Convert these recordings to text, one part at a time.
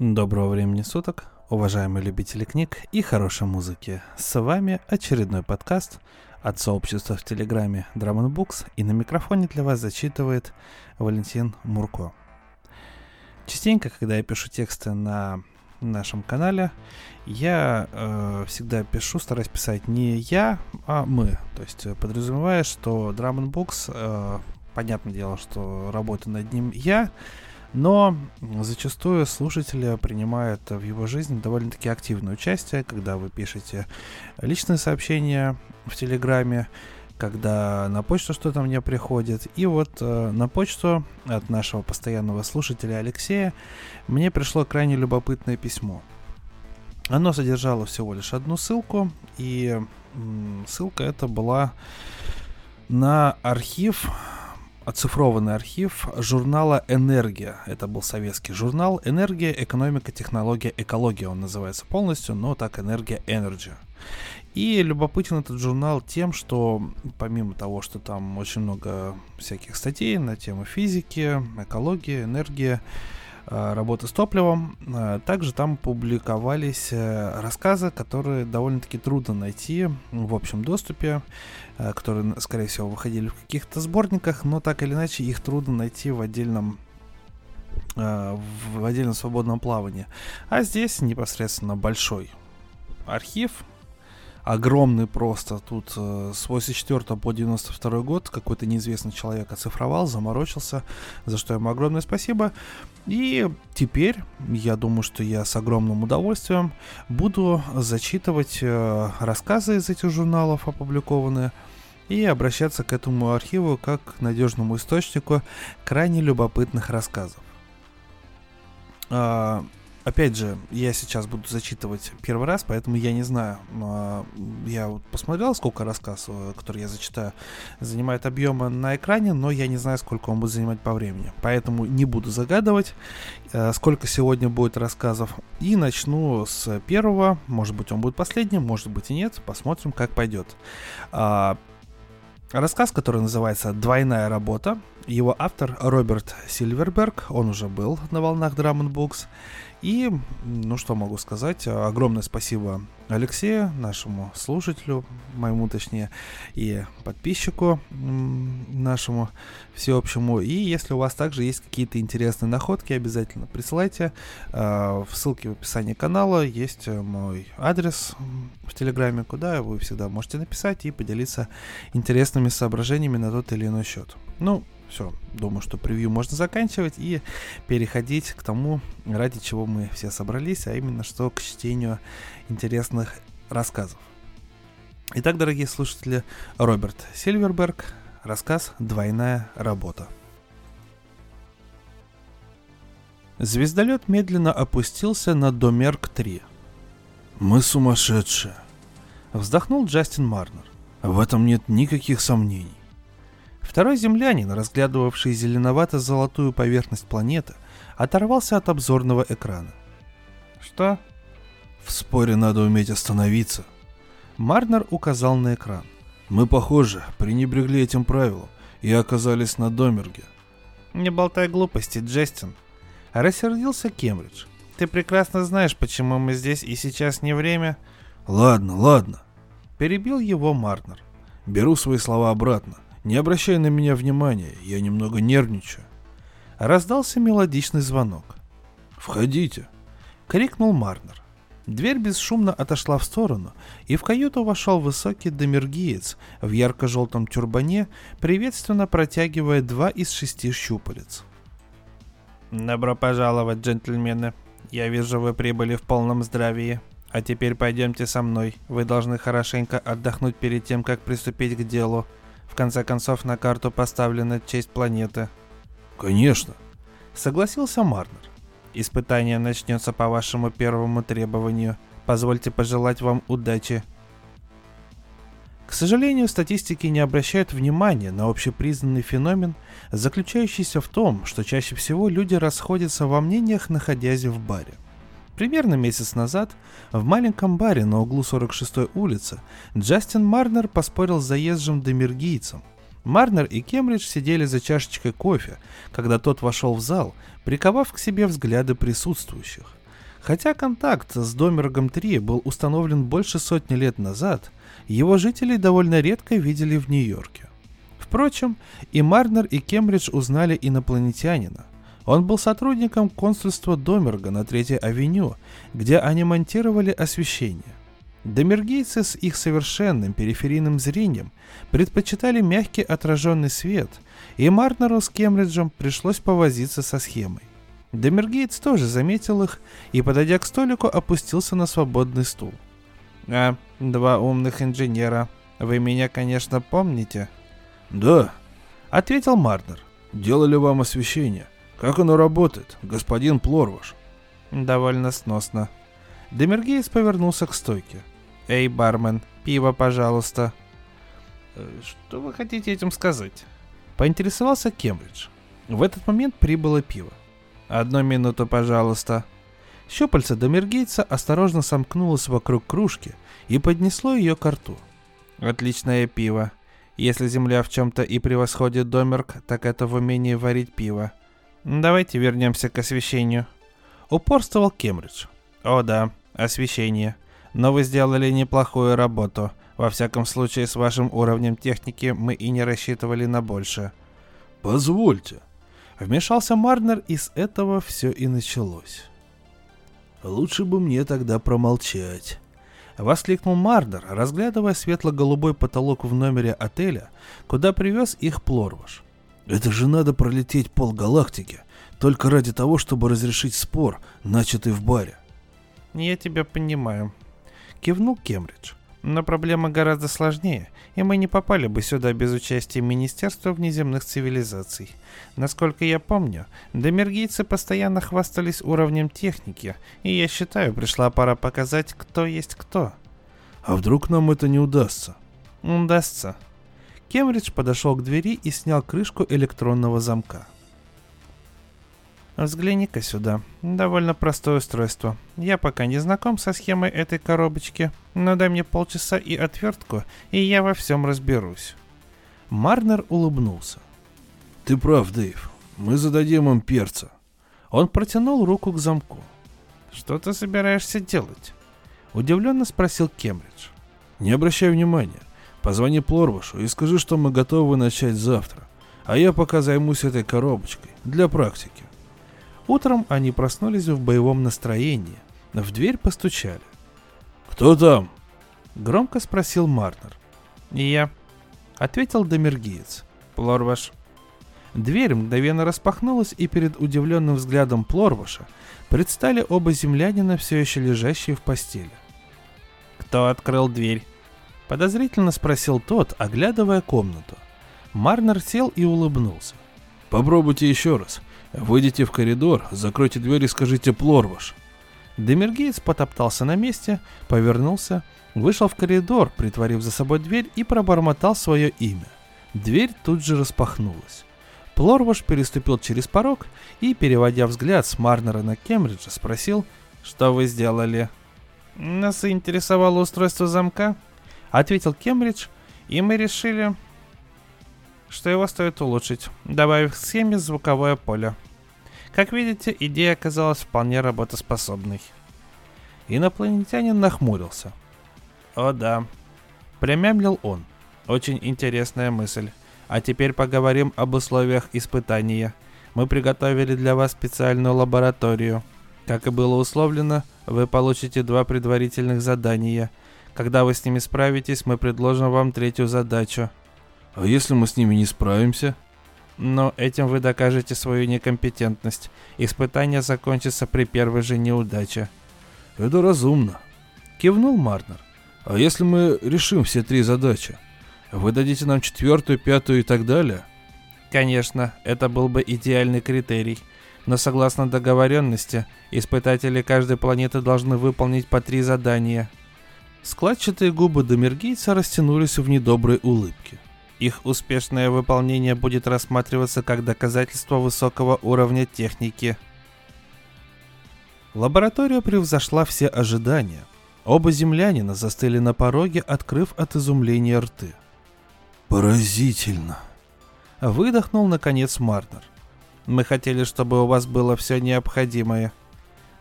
Доброго времени суток, уважаемые любители книг и хорошей музыки. С вами очередной подкаст от сообщества в Телеграме Drum Books и на микрофоне для вас зачитывает Валентин Мурко. Частенько, когда я пишу тексты на нашем канале, я э, всегда пишу, стараюсь писать не я, а мы. То есть э, подразумевая, что Drum Books, э, понятное дело, что работаю над ним я, но зачастую слушатели принимают в его жизни довольно-таки активное участие, когда вы пишете личные сообщения в Телеграме, когда на почту что-то мне приходит. И вот э, на почту от нашего постоянного слушателя Алексея мне пришло крайне любопытное письмо. Оно содержало всего лишь одну ссылку, и м, ссылка это была на архив оцифрованный архив журнала «Энергия». Это был советский журнал «Энергия, экономика, технология, экология». Он называется полностью, но так «Энергия, Energy». И любопытен этот журнал тем, что помимо того, что там очень много всяких статей на тему физики, экологии, энергии, работы с топливом. Э, также там публиковались э, рассказы, которые довольно-таки трудно найти в общем доступе, которые, скорее всего, выходили в каких-то сборниках, но так или иначе их трудно найти в отдельном в отдельном свободном плавании. А здесь непосредственно большой архив, огромный просто. Тут э, с 84 по 92 год какой-то неизвестный человек оцифровал, заморочился, за что ему огромное спасибо. И теперь, я думаю, что я с огромным удовольствием буду зачитывать э, рассказы из этих журналов опубликованные и обращаться к этому архиву как к надежному источнику крайне любопытных рассказов. А, опять же, я сейчас буду зачитывать первый раз, поэтому я не знаю. Я вот посмотрел, сколько рассказ, э, который я зачитаю, занимает объема на экране, но я не знаю, сколько он будет занимать по времени. Поэтому не буду загадывать, э, сколько сегодня будет рассказов. И начну с первого. Может быть, он будет последним, может быть и нет. Посмотрим, как пойдет. А, рассказ, который называется «Двойная работа». Его автор Роберт Сильверберг, он уже был на волнах Drum Books. И, ну что могу сказать, огромное спасибо Алексею, нашему слушателю, моему точнее, и подписчику нашему всеобщему. И если у вас также есть какие-то интересные находки, обязательно присылайте. А, в ссылке в описании канала есть мой адрес в Телеграме, куда вы всегда можете написать и поделиться интересными соображениями на тот или иной счет. Ну, все, думаю, что превью можно заканчивать и переходить к тому, ради чего мы все собрались, а именно что к чтению интересных рассказов. Итак, дорогие слушатели, Роберт Сильверберг, рассказ «Двойная работа». Звездолет медленно опустился на Домерк-3. «Мы сумасшедшие!» Вздохнул Джастин Марнер. «В этом нет никаких сомнений. Второй землянин, разглядывавший зеленовато-золотую поверхность планеты, оторвался от обзорного экрана. «Что?» «В споре надо уметь остановиться». Марнер указал на экран. «Мы, похоже, пренебрегли этим правилом и оказались на Домерге». «Не болтай глупости, Джастин». Рассердился Кембридж. «Ты прекрасно знаешь, почему мы здесь и сейчас не время». «Ладно, ладно», — перебил его Марнер. «Беру свои слова обратно. Не обращай на меня внимания, я немного нервничаю. Раздался мелодичный звонок. «Входите!» — крикнул Марнер. Дверь бесшумно отошла в сторону, и в каюту вошел высокий домергиец в ярко-желтом тюрбане, приветственно протягивая два из шести щупалец. «Добро пожаловать, джентльмены. Я вижу, вы прибыли в полном здравии. А теперь пойдемте со мной. Вы должны хорошенько отдохнуть перед тем, как приступить к делу. В конце концов, на карту поставлена честь планеты. Конечно. Согласился Марнер. Испытание начнется по вашему первому требованию. Позвольте пожелать вам удачи. К сожалению, статистики не обращают внимания на общепризнанный феномен, заключающийся в том, что чаще всего люди расходятся во мнениях, находясь в баре. Примерно месяц назад в маленьком баре на углу 46-й улицы Джастин Марнер поспорил с заезжим демиргийцем. Марнер и Кембридж сидели за чашечкой кофе, когда тот вошел в зал, приковав к себе взгляды присутствующих. Хотя контакт с Домергом-3 был установлен больше сотни лет назад, его жители довольно редко видели в Нью-Йорке. Впрочем, и Марнер, и Кембридж узнали инопланетянина. Он был сотрудником консульства Домерга на Третьей авеню, где они монтировали освещение. Домергейцы с их совершенным периферийным зрением предпочитали мягкий отраженный свет, и Марнеру с Кембриджем пришлось повозиться со схемой. Демергейтс тоже заметил их и, подойдя к столику, опустился на свободный стул. «А, два умных инженера. Вы меня, конечно, помните?» «Да», — ответил Марнер. «Делали вам освещение. Как оно работает, господин Плорваш?» «Довольно сносно». Демергейс повернулся к стойке. «Эй, бармен, пиво, пожалуйста». «Э, «Что вы хотите этим сказать?» Поинтересовался Кембридж. В этот момент прибыло пиво. «Одну минуту, пожалуйста». Щупальце Домергейца осторожно сомкнулось вокруг кружки и поднесло ее к рту. «Отличное пиво. Если земля в чем-то и превосходит Домерг, так это в умении варить пиво. Давайте вернемся к освещению». Упорствовал Кембридж. «О да, освещение. Но вы сделали неплохую работу. Во всяком случае, с вашим уровнем техники мы и не рассчитывали на больше». «Позвольте», Вмешался Марнер, и с этого все и началось. «Лучше бы мне тогда промолчать», — воскликнул Марнер, разглядывая светло-голубой потолок в номере отеля, куда привез их Плорваш. «Это же надо пролететь полгалактики, только ради того, чтобы разрешить спор, начатый в баре». «Я тебя понимаю», — кивнул Кембридж. Но проблема гораздо сложнее, и мы не попали бы сюда без участия Министерства внеземных цивилизаций. Насколько я помню, домергийцы постоянно хвастались уровнем техники, и я считаю, пришла пора показать, кто есть кто. А вдруг нам это не удастся? Удастся. Кембридж подошел к двери и снял крышку электронного замка. Взгляни-ка сюда. Довольно простое устройство. Я пока не знаком со схемой этой коробочки, но дай мне полчаса и отвертку, и я во всем разберусь. Марнер улыбнулся. Ты прав, Дэйв. Мы зададим им перца. Он протянул руку к замку. Что ты собираешься делать? Удивленно спросил Кембридж. Не обращай внимания. Позвони Плорвашу и скажи, что мы готовы начать завтра. А я пока займусь этой коробочкой для практики. Утром они проснулись в боевом настроении. В дверь постучали. «Кто там?» Громко спросил Марнер. «Я», — ответил Домергиец. «Плорваш». Дверь мгновенно распахнулась, и перед удивленным взглядом Плорваша предстали оба землянина, все еще лежащие в постели. «Кто открыл дверь?» — подозрительно спросил тот, оглядывая комнату. Марнер сел и улыбнулся. «Попробуйте еще раз. Выйдите в коридор, закройте дверь и скажите «Плорваш». Демергеец потоптался на месте, повернулся, вышел в коридор, притворив за собой дверь и пробормотал свое имя. Дверь тут же распахнулась. Плорваш переступил через порог и, переводя взгляд с Марнера на Кембриджа, спросил, что вы сделали. «Нас заинтересовало устройство замка», — ответил Кембридж, и мы решили, что его стоит улучшить, добавив к схеме звуковое поле. Как видите, идея оказалась вполне работоспособной. Инопланетянин нахмурился. «О да», — промямлил он. «Очень интересная мысль. А теперь поговорим об условиях испытания. Мы приготовили для вас специальную лабораторию. Как и было условлено, вы получите два предварительных задания. Когда вы с ними справитесь, мы предложим вам третью задачу — а если мы с ними не справимся? Но этим вы докажете свою некомпетентность. Испытание закончится при первой же неудаче. Это разумно. Кивнул Марнер. А если мы решим все три задачи? Вы дадите нам четвертую, пятую и так далее? Конечно, это был бы идеальный критерий. Но согласно договоренности, испытатели каждой планеты должны выполнить по три задания. Складчатые губы Домергейца растянулись в недоброй улыбке. Их успешное выполнение будет рассматриваться как доказательство высокого уровня техники. Лаборатория превзошла все ожидания. Оба землянина застыли на пороге, открыв от изумления рты. «Поразительно!» Выдохнул наконец Марнер. «Мы хотели, чтобы у вас было все необходимое».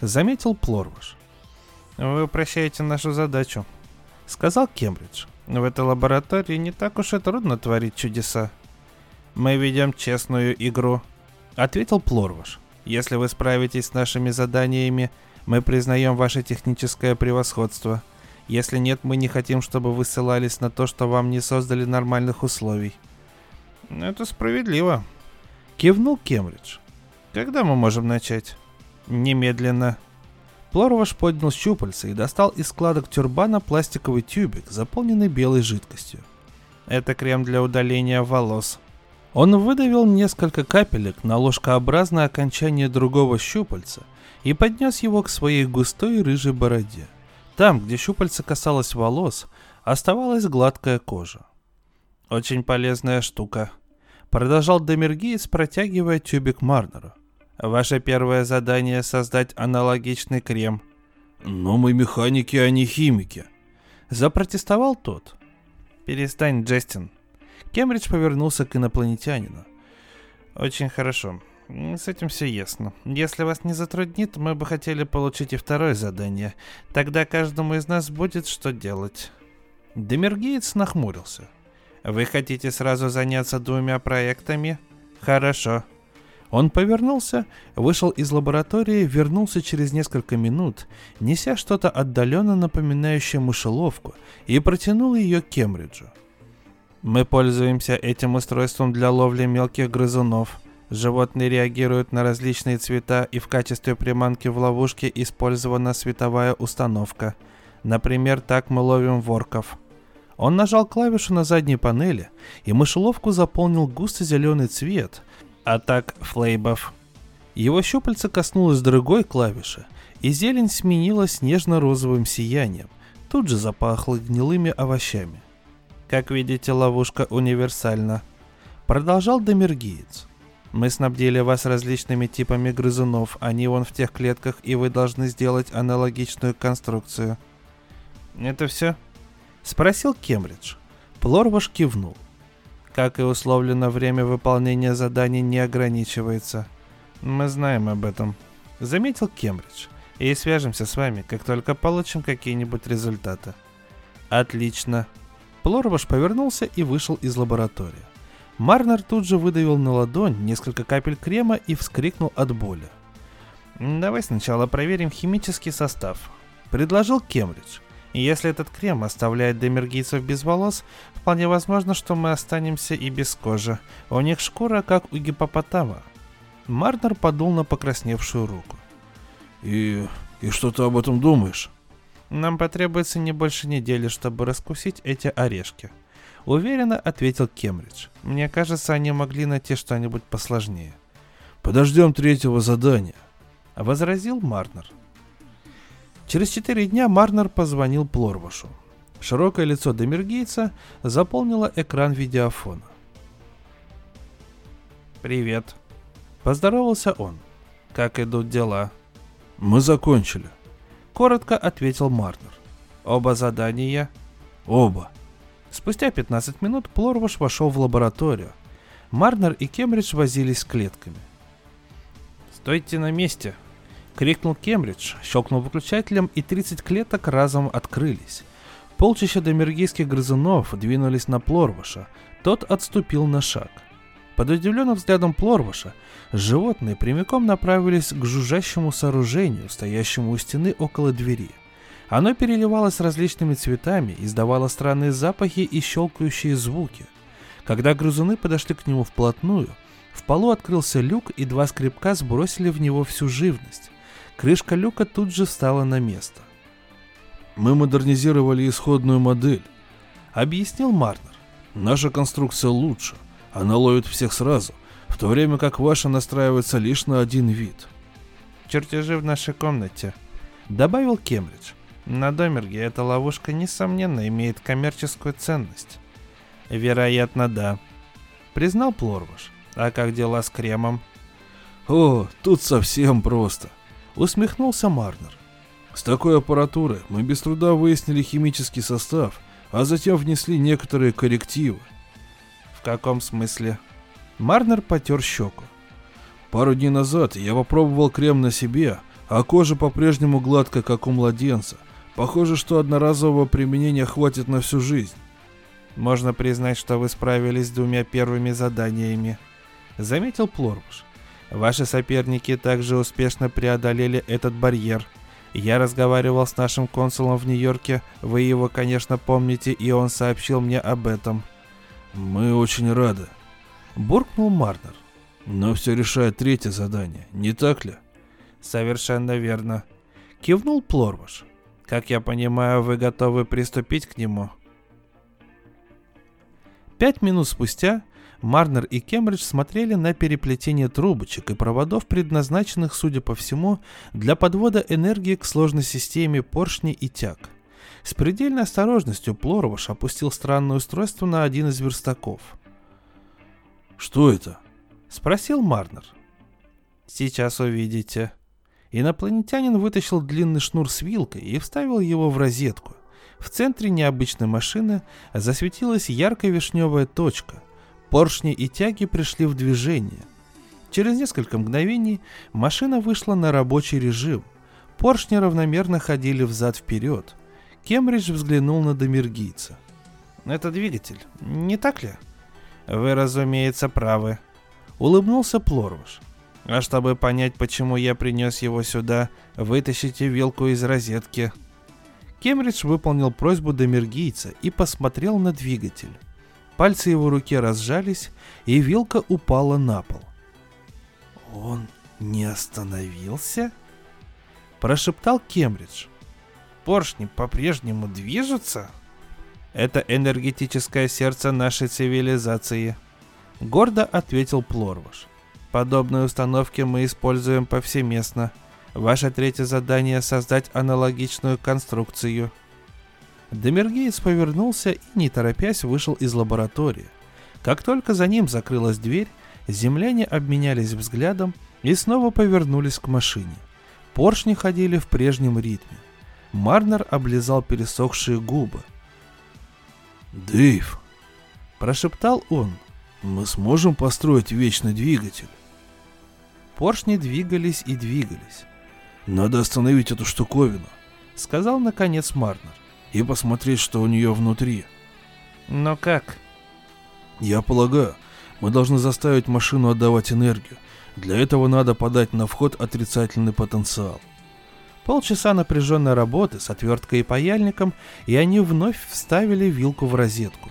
Заметил Плорваш. Вы упрощаете нашу задачу, сказал Кембридж. В этой лаборатории не так уж и трудно творить чудеса. Мы ведем честную игру, ответил Плорваш. Если вы справитесь с нашими заданиями, мы признаем ваше техническое превосходство. Если нет, мы не хотим, чтобы вы ссылались на то, что вам не создали нормальных условий. Это справедливо. Кивнул Кембридж. Когда мы можем начать? Немедленно. Плорваш поднял щупальца и достал из складок тюрбана пластиковый тюбик, заполненный белой жидкостью. Это крем для удаления волос. Он выдавил несколько капелек на ложкообразное окончание другого щупальца и поднес его к своей густой рыжей бороде. Там, где щупальце касалось волос, оставалась гладкая кожа. «Очень полезная штука», — продолжал Демергиец, протягивая тюбик Марнеру. Ваше первое задание — создать аналогичный крем. Но мы механики, а не химики. Запротестовал тот. Перестань, Джестин. Кембридж повернулся к инопланетянину. Очень хорошо. С этим все ясно. Если вас не затруднит, мы бы хотели получить и второе задание. Тогда каждому из нас будет что делать. Демергиец нахмурился. Вы хотите сразу заняться двумя проектами? Хорошо. Он повернулся, вышел из лаборатории, вернулся через несколько минут, неся что-то отдаленно напоминающее мышеловку, и протянул ее Кембриджу. Мы пользуемся этим устройством для ловли мелких грызунов. Животные реагируют на различные цвета, и в качестве приманки в ловушке использована световая установка. Например, так мы ловим ворков. Он нажал клавишу на задней панели, и мышеловку заполнил густо зеленый цвет, атак флейбов. Его щупальце коснулось другой клавиши, и зелень сменилась нежно-розовым сиянием, тут же запахло гнилыми овощами. Как видите, ловушка универсальна. Продолжал Демергиец. Мы снабдили вас различными типами грызунов, они вон в тех клетках, и вы должны сделать аналогичную конструкцию. Это все? Спросил Кембридж. Плорваш кивнул. Как и условлено, время выполнения заданий не ограничивается. Мы знаем об этом. Заметил Кембридж. И свяжемся с вами, как только получим какие-нибудь результаты. Отлично. Плорваш повернулся и вышел из лаборатории. Марнер тут же выдавил на ладонь несколько капель крема и вскрикнул от боли. «Давай сначала проверим химический состав», — предложил Кембридж. И если этот крем оставляет демергийцев без волос, вполне возможно, что мы останемся и без кожи. У них шкура, как у гипопотама. Марнер подул на покрасневшую руку. И... и что ты об этом думаешь? Нам потребуется не больше недели, чтобы раскусить эти орешки. Уверенно ответил Кембридж. Мне кажется, они могли найти что-нибудь посложнее. Подождем третьего задания. Возразил Марнер. Через четыре дня Марнер позвонил Плорвашу. Широкое лицо Демергейца заполнило экран видеофона. «Привет», — поздоровался он. «Как идут дела?» «Мы закончили», — коротко ответил Марнер. «Оба задания?» «Оба». Спустя 15 минут Плорваш вошел в лабораторию. Марнер и Кембридж возились с клетками. «Стойте на месте!» Крикнул Кембридж, щелкнул выключателем, и 30 клеток разом открылись. Полчища домергийских грызунов двинулись на Плорваша. Тот отступил на шаг. Под удивленным взглядом Плорваша, животные прямиком направились к жужжащему сооружению, стоящему у стены около двери. Оно переливалось различными цветами, издавало странные запахи и щелкающие звуки. Когда грызуны подошли к нему вплотную, в полу открылся люк, и два скребка сбросили в него всю живность. Крышка люка тут же встала на место. «Мы модернизировали исходную модель», — объяснил Марнер. «Наша конструкция лучше. Она ловит всех сразу, в то время как ваша настраивается лишь на один вид». «Чертежи в нашей комнате», — добавил Кембридж. «На Домерге эта ловушка, несомненно, имеет коммерческую ценность». «Вероятно, да», — признал Плорваш. «А как дела с кремом?» «О, тут совсем просто усмехнулся Марнер. С такой аппаратурой мы без труда выяснили химический состав, а затем внесли некоторые коррективы. В каком смысле? Марнер потер щеку. Пару дней назад я попробовал крем на себе, а кожа по-прежнему гладкая, как у младенца. Похоже, что одноразового применения хватит на всю жизнь. Можно признать, что вы справились с двумя первыми заданиями. Заметил Плорбуш. Ваши соперники также успешно преодолели этот барьер. Я разговаривал с нашим консулом в Нью-Йорке, вы его, конечно, помните, и он сообщил мне об этом. Мы очень рады. Буркнул Марнер. Но все решает третье задание, не так ли? Совершенно верно. Кивнул Плорваш. Как я понимаю, вы готовы приступить к нему? Пять минут спустя Марнер и Кембридж смотрели на переплетение трубочек и проводов, предназначенных, судя по всему, для подвода энергии к сложной системе поршней и тяг. С предельной осторожностью Плороваш опустил странное устройство на один из верстаков. «Что это?» — спросил Марнер. «Сейчас увидите». Инопланетянин вытащил длинный шнур с вилкой и вставил его в розетку. В центре необычной машины засветилась яркая вишневая точка — Поршни и тяги пришли в движение. Через несколько мгновений машина вышла на рабочий режим. Поршни равномерно ходили взад-вперед. Кембридж взглянул на домергийца. «Это двигатель, не так ли?» «Вы, разумеется, правы», — улыбнулся Плорваш. «А чтобы понять, почему я принес его сюда, вытащите вилку из розетки». Кембридж выполнил просьбу домергийца и посмотрел на двигатель. Пальцы его руки разжались, и вилка упала на пол. «Он не остановился?» Прошептал Кембридж. «Поршни по-прежнему движутся?» «Это энергетическое сердце нашей цивилизации», — гордо ответил Плорваш. «Подобные установки мы используем повсеместно. Ваше третье задание — создать аналогичную конструкцию — Демергеец повернулся и, не торопясь, вышел из лаборатории. Как только за ним закрылась дверь, земляне обменялись взглядом и снова повернулись к машине. Поршни ходили в прежнем ритме. Марнер облизал пересохшие губы. «Дэйв!» – прошептал он. «Мы сможем построить вечный двигатель?» Поршни двигались и двигались. «Надо остановить эту штуковину», — сказал наконец Марнер и посмотреть, что у нее внутри. Но как? Я полагаю, мы должны заставить машину отдавать энергию. Для этого надо подать на вход отрицательный потенциал. Полчаса напряженной работы с отверткой и паяльником, и они вновь вставили вилку в розетку.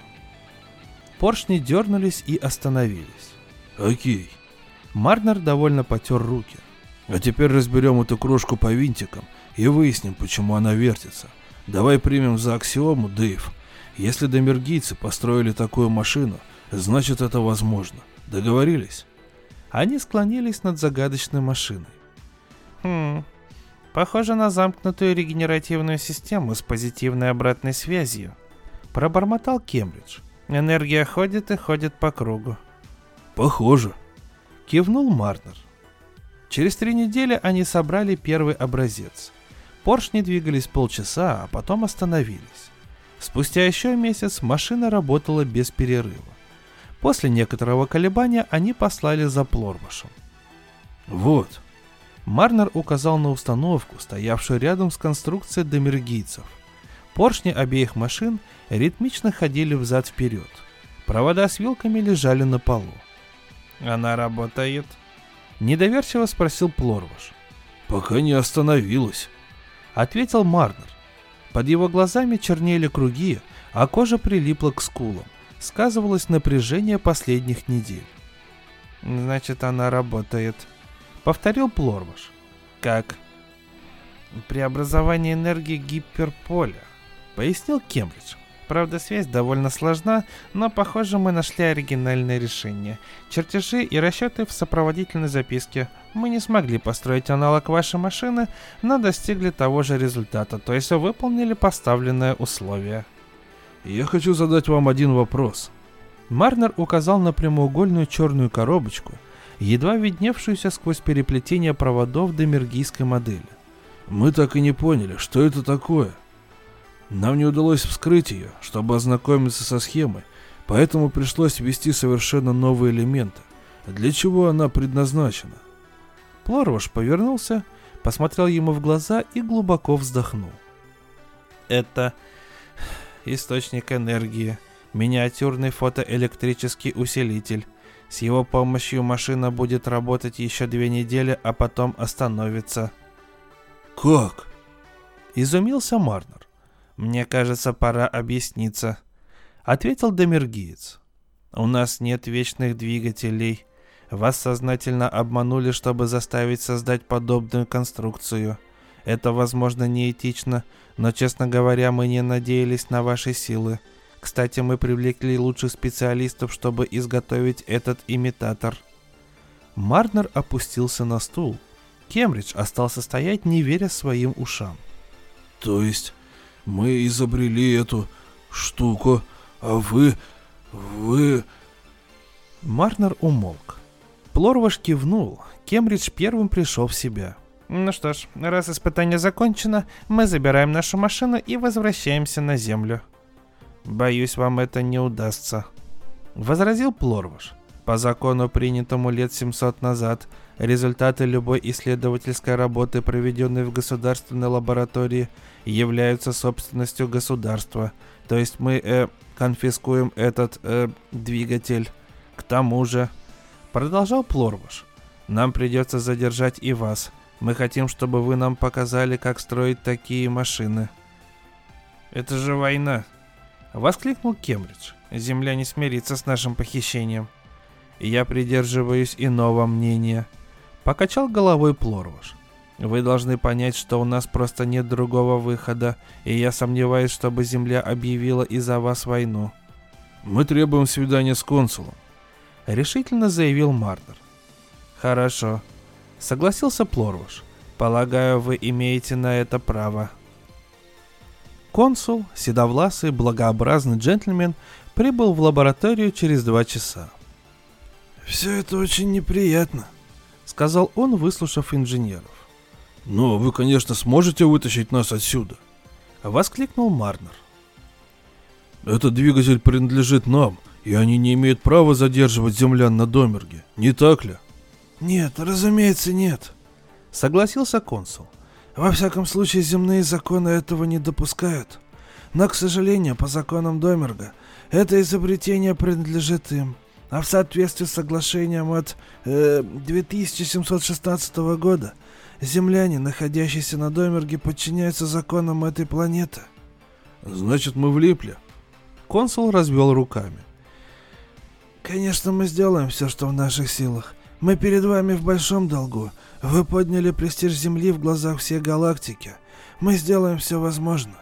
Поршни дернулись и остановились. Окей. Марнер довольно потер руки. А теперь разберем эту крошку по винтикам и выясним, почему она вертится. Давай примем за аксиому, Дэйв. Если домергийцы построили такую машину, значит это возможно. Договорились? Они склонились над загадочной машиной. Хм, похоже на замкнутую регенеративную систему с позитивной обратной связью. Пробормотал Кембридж. Энергия ходит и ходит по кругу. Похоже. Кивнул Марнер. Через три недели они собрали первый образец – Поршни двигались полчаса, а потом остановились. Спустя еще месяц машина работала без перерыва. После некоторого колебания они послали за Плорбашем. «Вот». Марнер указал на установку, стоявшую рядом с конструкцией домергийцев. Поршни обеих машин ритмично ходили взад-вперед. Провода с вилками лежали на полу. «Она работает?» Недоверчиво спросил Плорваш. «Пока не остановилась», ответил Марнер. Под его глазами чернели круги, а кожа прилипла к скулам. Сказывалось напряжение последних недель. «Значит, она работает», — повторил Плорваш. «Как?» «Преобразование энергии гиперполя», — пояснил Кембридж. Правда, связь довольно сложна, но, похоже, мы нашли оригинальное решение. Чертежи и расчеты в сопроводительной записке. Мы не смогли построить аналог вашей машины, но достигли того же результата, то есть выполнили поставленное условие. Я хочу задать вам один вопрос. Марнер указал на прямоугольную черную коробочку, едва видневшуюся сквозь переплетение проводов демергийской модели. Мы так и не поняли, что это такое — нам не удалось вскрыть ее, чтобы ознакомиться со схемой, поэтому пришлось ввести совершенно новые элементы. Для чего она предназначена? Плорваш повернулся, посмотрел ему в глаза и глубоко вздохнул. Это источник энергии, миниатюрный фотоэлектрический усилитель. С его помощью машина будет работать еще две недели, а потом остановится. «Как?» Изумился Марнер. «Мне кажется, пора объясниться», — ответил Демергиец. «У нас нет вечных двигателей. Вас сознательно обманули, чтобы заставить создать подобную конструкцию. Это, возможно, неэтично, но, честно говоря, мы не надеялись на ваши силы. Кстати, мы привлекли лучших специалистов, чтобы изготовить этот имитатор. Марнер опустился на стул. Кембридж остался стоять, не веря своим ушам. То есть мы изобрели эту штуку, а вы... вы... Марнер умолк. Плорваш кивнул. Кембридж первым пришел в себя. Ну что ж, раз испытание закончено, мы забираем нашу машину и возвращаемся на Землю. Боюсь, вам это не удастся. Возразил Плорваш. По закону, принятому лет 700 назад, результаты любой исследовательской работы, проведенной в государственной лаборатории, являются собственностью государства. То есть мы э, конфискуем этот э, двигатель. К тому же, продолжал Плорваш, нам придется задержать и вас. Мы хотим, чтобы вы нам показали, как строить такие машины. Это же война, Воскликнул Кембридж. Земля не смирится с нашим похищением. Я придерживаюсь иного мнения. Покачал головой Плорвуш. Вы должны понять, что у нас просто нет другого выхода, и я сомневаюсь, чтобы Земля объявила из-за вас войну. Мы требуем свидания с консулом. Решительно заявил Мартер. Хорошо. Согласился Плорвуш. Полагаю, вы имеете на это право. Консул, седовласый, благообразный джентльмен, прибыл в лабораторию через два часа. «Все это очень неприятно», — сказал он, выслушав инженеров. «Но вы, конечно, сможете вытащить нас отсюда», — воскликнул Марнер. «Этот двигатель принадлежит нам, и они не имеют права задерживать землян на Домерге, не так ли?» «Нет, разумеется, нет», — согласился консул. Во всяком случае, земные законы этого не допускают. Но, к сожалению, по законам Домерга, это изобретение принадлежит им. А в соответствии с соглашением от э, 2716 года, земляне, находящиеся на Домерге, подчиняются законам этой планеты. Значит, мы влипли. Консул развел руками. Конечно, мы сделаем все, что в наших силах. Мы перед вами в большом долгу, вы подняли престиж Земли в глазах всей галактики. Мы сделаем все возможное.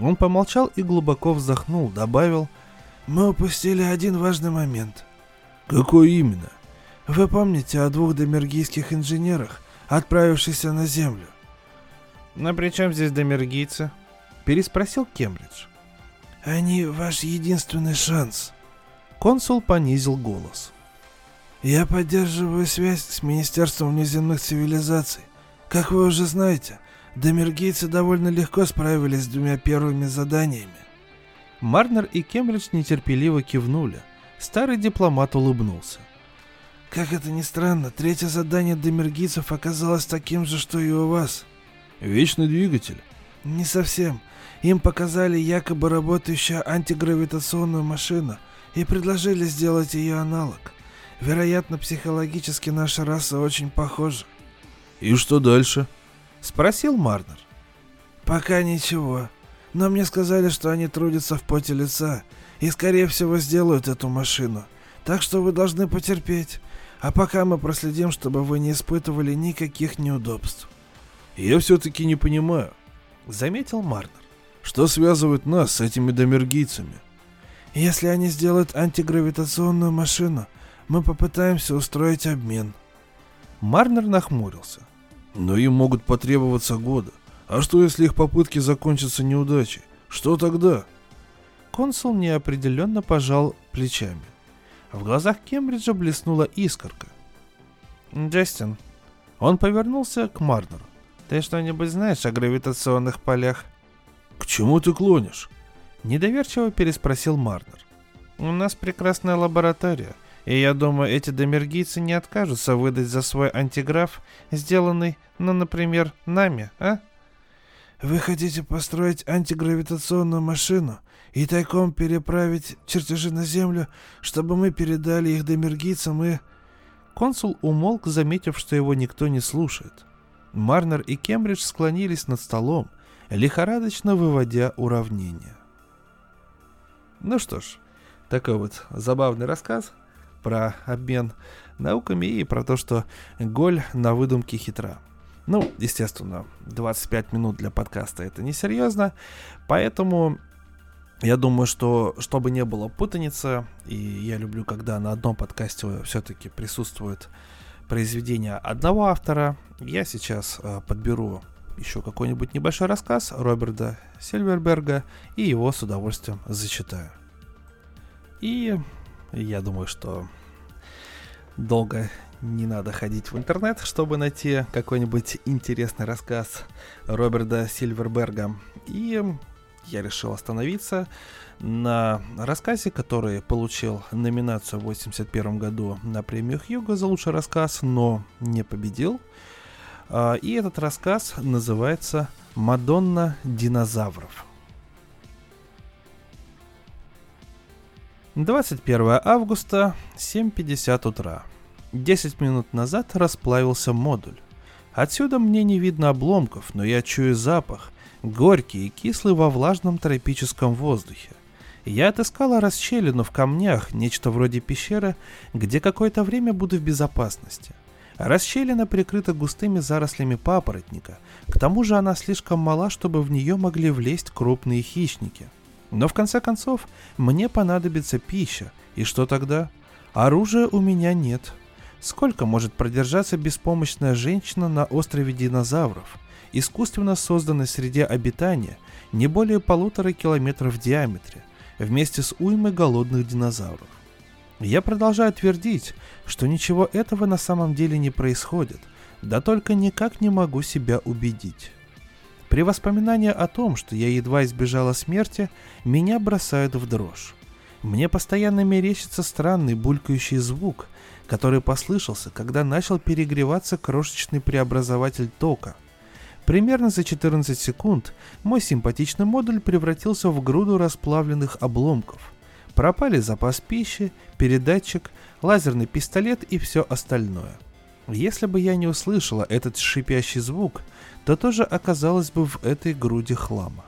Он помолчал и глубоко вздохнул, добавил. Мы упустили один важный момент. Какой именно? Вы помните о двух демергийских инженерах, отправившихся на Землю? Но при чем здесь демергийцы? Переспросил Кембридж. Они ваш единственный шанс. Консул понизил голос. Я поддерживаю связь с Министерством внеземных цивилизаций. Как вы уже знаете, домергийцы довольно легко справились с двумя первыми заданиями. Марнер и Кембридж нетерпеливо кивнули. Старый дипломат улыбнулся. Как это ни странно, третье задание домергийцев оказалось таким же, что и у вас. Вечный двигатель? Не совсем. Им показали якобы работающую антигравитационную машину и предложили сделать ее аналог. Вероятно, психологически наша раса очень похожа. И что дальше? Спросил Марнер. Пока ничего. Но мне сказали, что они трудятся в поте лица и, скорее всего, сделают эту машину. Так что вы должны потерпеть. А пока мы проследим, чтобы вы не испытывали никаких неудобств. Я все-таки не понимаю. Заметил Марнер. Что связывает нас с этими домергийцами? Если они сделают антигравитационную машину, мы попытаемся устроить обмен. Марнер нахмурился. Но им могут потребоваться годы. А что, если их попытки закончатся неудачей? Что тогда? Консул неопределенно пожал плечами. В глазах Кембриджа блеснула искорка. «Джастин». Он повернулся к Марнеру. «Ты что-нибудь знаешь о гравитационных полях?» «К чему ты клонишь?» Недоверчиво переспросил Марнер. «У нас прекрасная лаборатория. И я думаю, эти домергийцы не откажутся выдать за свой антиграф, сделанный, ну, например, нами, а? Вы хотите построить антигравитационную машину и тайком переправить чертежи на Землю, чтобы мы передали их домергийцам и... Консул умолк, заметив, что его никто не слушает. Марнер и Кембридж склонились над столом, лихорадочно выводя уравнения. Ну что ж, такой вот забавный рассказ про обмен науками и про то, что Голь на выдумке хитра. Ну, естественно, 25 минут для подкаста это несерьезно, поэтому я думаю, что чтобы не было путаницы, и я люблю, когда на одном подкасте все-таки присутствует произведение одного автора, я сейчас э, подберу еще какой-нибудь небольшой рассказ Роберта Сильверберга и его с удовольствием зачитаю. И я думаю, что долго не надо ходить в интернет, чтобы найти какой-нибудь интересный рассказ Роберта Сильверберга. И я решил остановиться на рассказе, который получил номинацию в 1981 году на премию Хьюга за лучший рассказ, но не победил. А, и этот рассказ называется «Мадонна динозавров». 21 августа, 7.50 утра. 10 минут назад расплавился модуль. Отсюда мне не видно обломков, но я чую запах, горький и кислый во влажном тропическом воздухе. Я отыскала расщелину в камнях, нечто вроде пещеры, где какое-то время буду в безопасности. Расщелина прикрыта густыми зарослями папоротника, к тому же она слишком мала, чтобы в нее могли влезть крупные хищники. Но в конце концов, мне понадобится пища, и что тогда? Оружия у меня нет. Сколько может продержаться беспомощная женщина на острове динозавров, искусственно созданной среде обитания не более полутора километров в диаметре, вместе с уймой голодных динозавров? Я продолжаю твердить, что ничего этого на самом деле не происходит, да только никак не могу себя убедить. При воспоминании о том, что я едва избежала смерти, меня бросают в дрожь. Мне постоянно мерещится странный булькающий звук, который послышался, когда начал перегреваться крошечный преобразователь тока. Примерно за 14 секунд мой симпатичный модуль превратился в груду расплавленных обломков. Пропали запас пищи, передатчик, лазерный пистолет и все остальное. Если бы я не услышала этот шипящий звук, то тоже оказалась бы в этой груди хлама.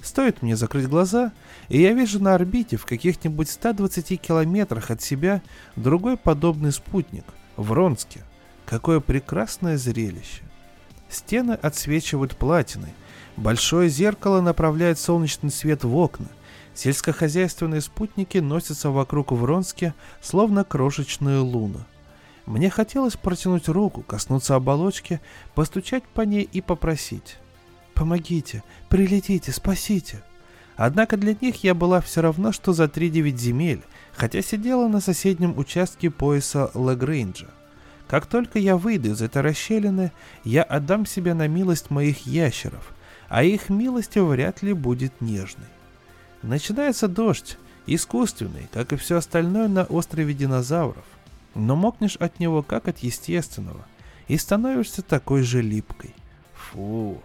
Стоит мне закрыть глаза, и я вижу на орбите в каких-нибудь 120 километрах от себя другой подобный спутник, Вронске. Какое прекрасное зрелище. Стены отсвечивают платиной, большое зеркало направляет солнечный свет в окна, сельскохозяйственные спутники носятся вокруг Вронске, словно крошечные луны. Мне хотелось протянуть руку, коснуться оболочки, постучать по ней и попросить. «Помогите, прилетите, спасите!» Однако для них я была все равно, что за 3-9 земель, хотя сидела на соседнем участке пояса Лагрейнджа. Как только я выйду из этой расщелины, я отдам себя на милость моих ящеров, а их милость вряд ли будет нежной. Начинается дождь, искусственный, как и все остальное на острове динозавров, но мокнешь от него как от естественного, и становишься такой же липкой. Фу.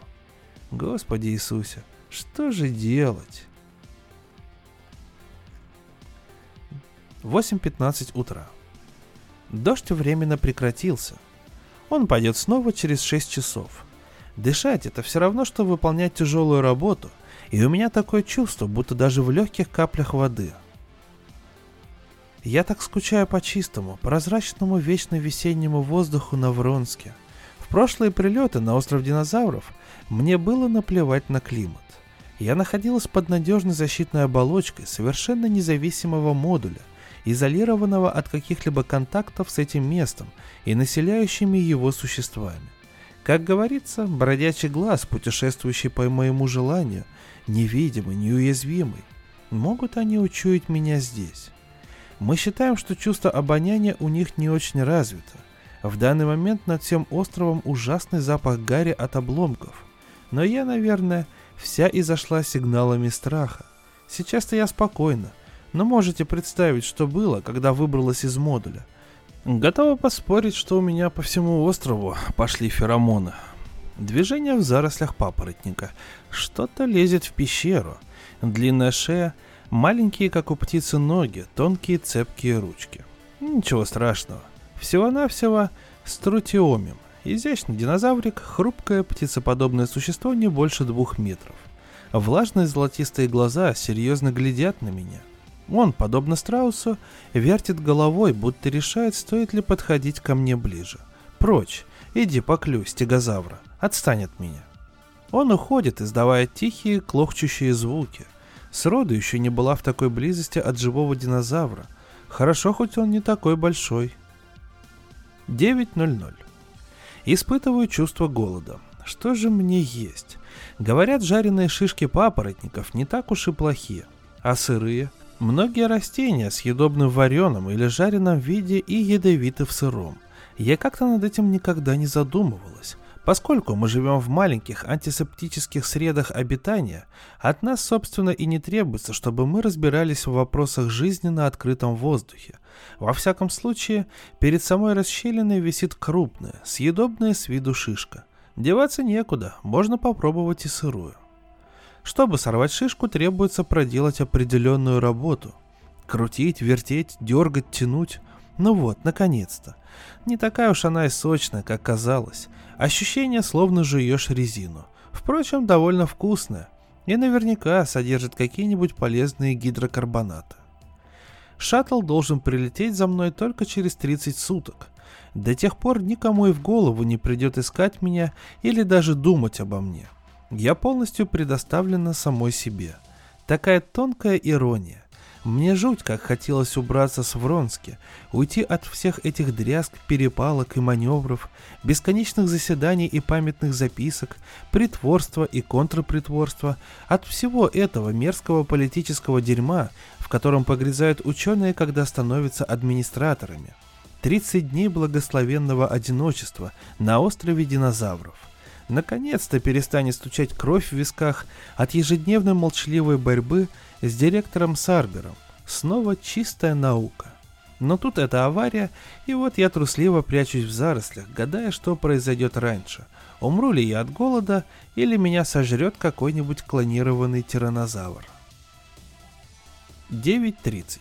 Господи Иисусе, что же делать? 8.15 утра. Дождь временно прекратился. Он пойдет снова через 6 часов. Дышать это все равно, что выполнять тяжелую работу, и у меня такое чувство, будто даже в легких каплях воды. Я так скучаю по чистому, прозрачному вечно весеннему воздуху на Вронске. В прошлые прилеты на остров динозавров мне было наплевать на климат. Я находилась под надежной защитной оболочкой совершенно независимого модуля, изолированного от каких-либо контактов с этим местом и населяющими его существами. Как говорится, бродячий глаз, путешествующий по моему желанию, невидимый, неуязвимый. Могут они учуять меня здесь? Мы считаем, что чувство обоняния у них не очень развито. В данный момент над всем островом ужасный запах гари от обломков. Но я, наверное, вся изошла сигналами страха. Сейчас-то я спокойна, Но можете представить, что было, когда выбралась из модуля. Готова поспорить, что у меня по всему острову пошли феромоны. Движение в зарослях папоротника. Что-то лезет в пещеру. Длинная шея, маленькие, как у птицы, ноги, тонкие цепкие ручки. Ничего страшного. Всего-навсего струтиомим. Изящный динозаврик, хрупкое птицеподобное существо не больше двух метров. Влажные золотистые глаза серьезно глядят на меня. Он, подобно страусу, вертит головой, будто решает, стоит ли подходить ко мне ближе. Прочь, иди поклюй, стегозавра, отстань от меня. Он уходит, издавая тихие, клохчущие звуки. Сроду еще не была в такой близости от живого динозавра. Хорошо, хоть он не такой большой. 9.00. Испытываю чувство голода. Что же мне есть? Говорят, жареные шишки папоротников не так уж и плохие. А сырые? Многие растения съедобны в вареном или жареном виде и ядовиты в сыром. Я как-то над этим никогда не задумывалась. Поскольку мы живем в маленьких антисептических средах обитания, от нас, собственно, и не требуется, чтобы мы разбирались в вопросах жизни на открытом воздухе. Во всяком случае, перед самой расщелиной висит крупная, съедобная с виду шишка. Деваться некуда, можно попробовать и сырую. Чтобы сорвать шишку, требуется проделать определенную работу. Крутить, вертеть, дергать, тянуть. Ну вот, наконец-то. Не такая уж она и сочная, как казалось. Ощущение, словно жуешь резину. Впрочем, довольно вкусная. И наверняка содержит какие-нибудь полезные гидрокарбонаты. Шаттл должен прилететь за мной только через 30 суток. До тех пор никому и в голову не придет искать меня или даже думать обо мне. Я полностью предоставлена самой себе. Такая тонкая ирония. Мне жуть, как хотелось убраться с Вронски, уйти от всех этих дрязг, перепалок и маневров, бесконечных заседаний и памятных записок, притворства и контрпритворства, от всего этого мерзкого политического дерьма, в котором погрязают ученые, когда становятся администраторами. 30 дней благословенного одиночества на острове динозавров. Наконец-то перестанет стучать кровь в висках от ежедневной молчаливой борьбы с директором Сарбером. Снова чистая наука. Но тут эта авария, и вот я трусливо прячусь в зарослях, гадая, что произойдет раньше. Умру ли я от голода, или меня сожрет какой-нибудь клонированный тиранозавр. 9.30.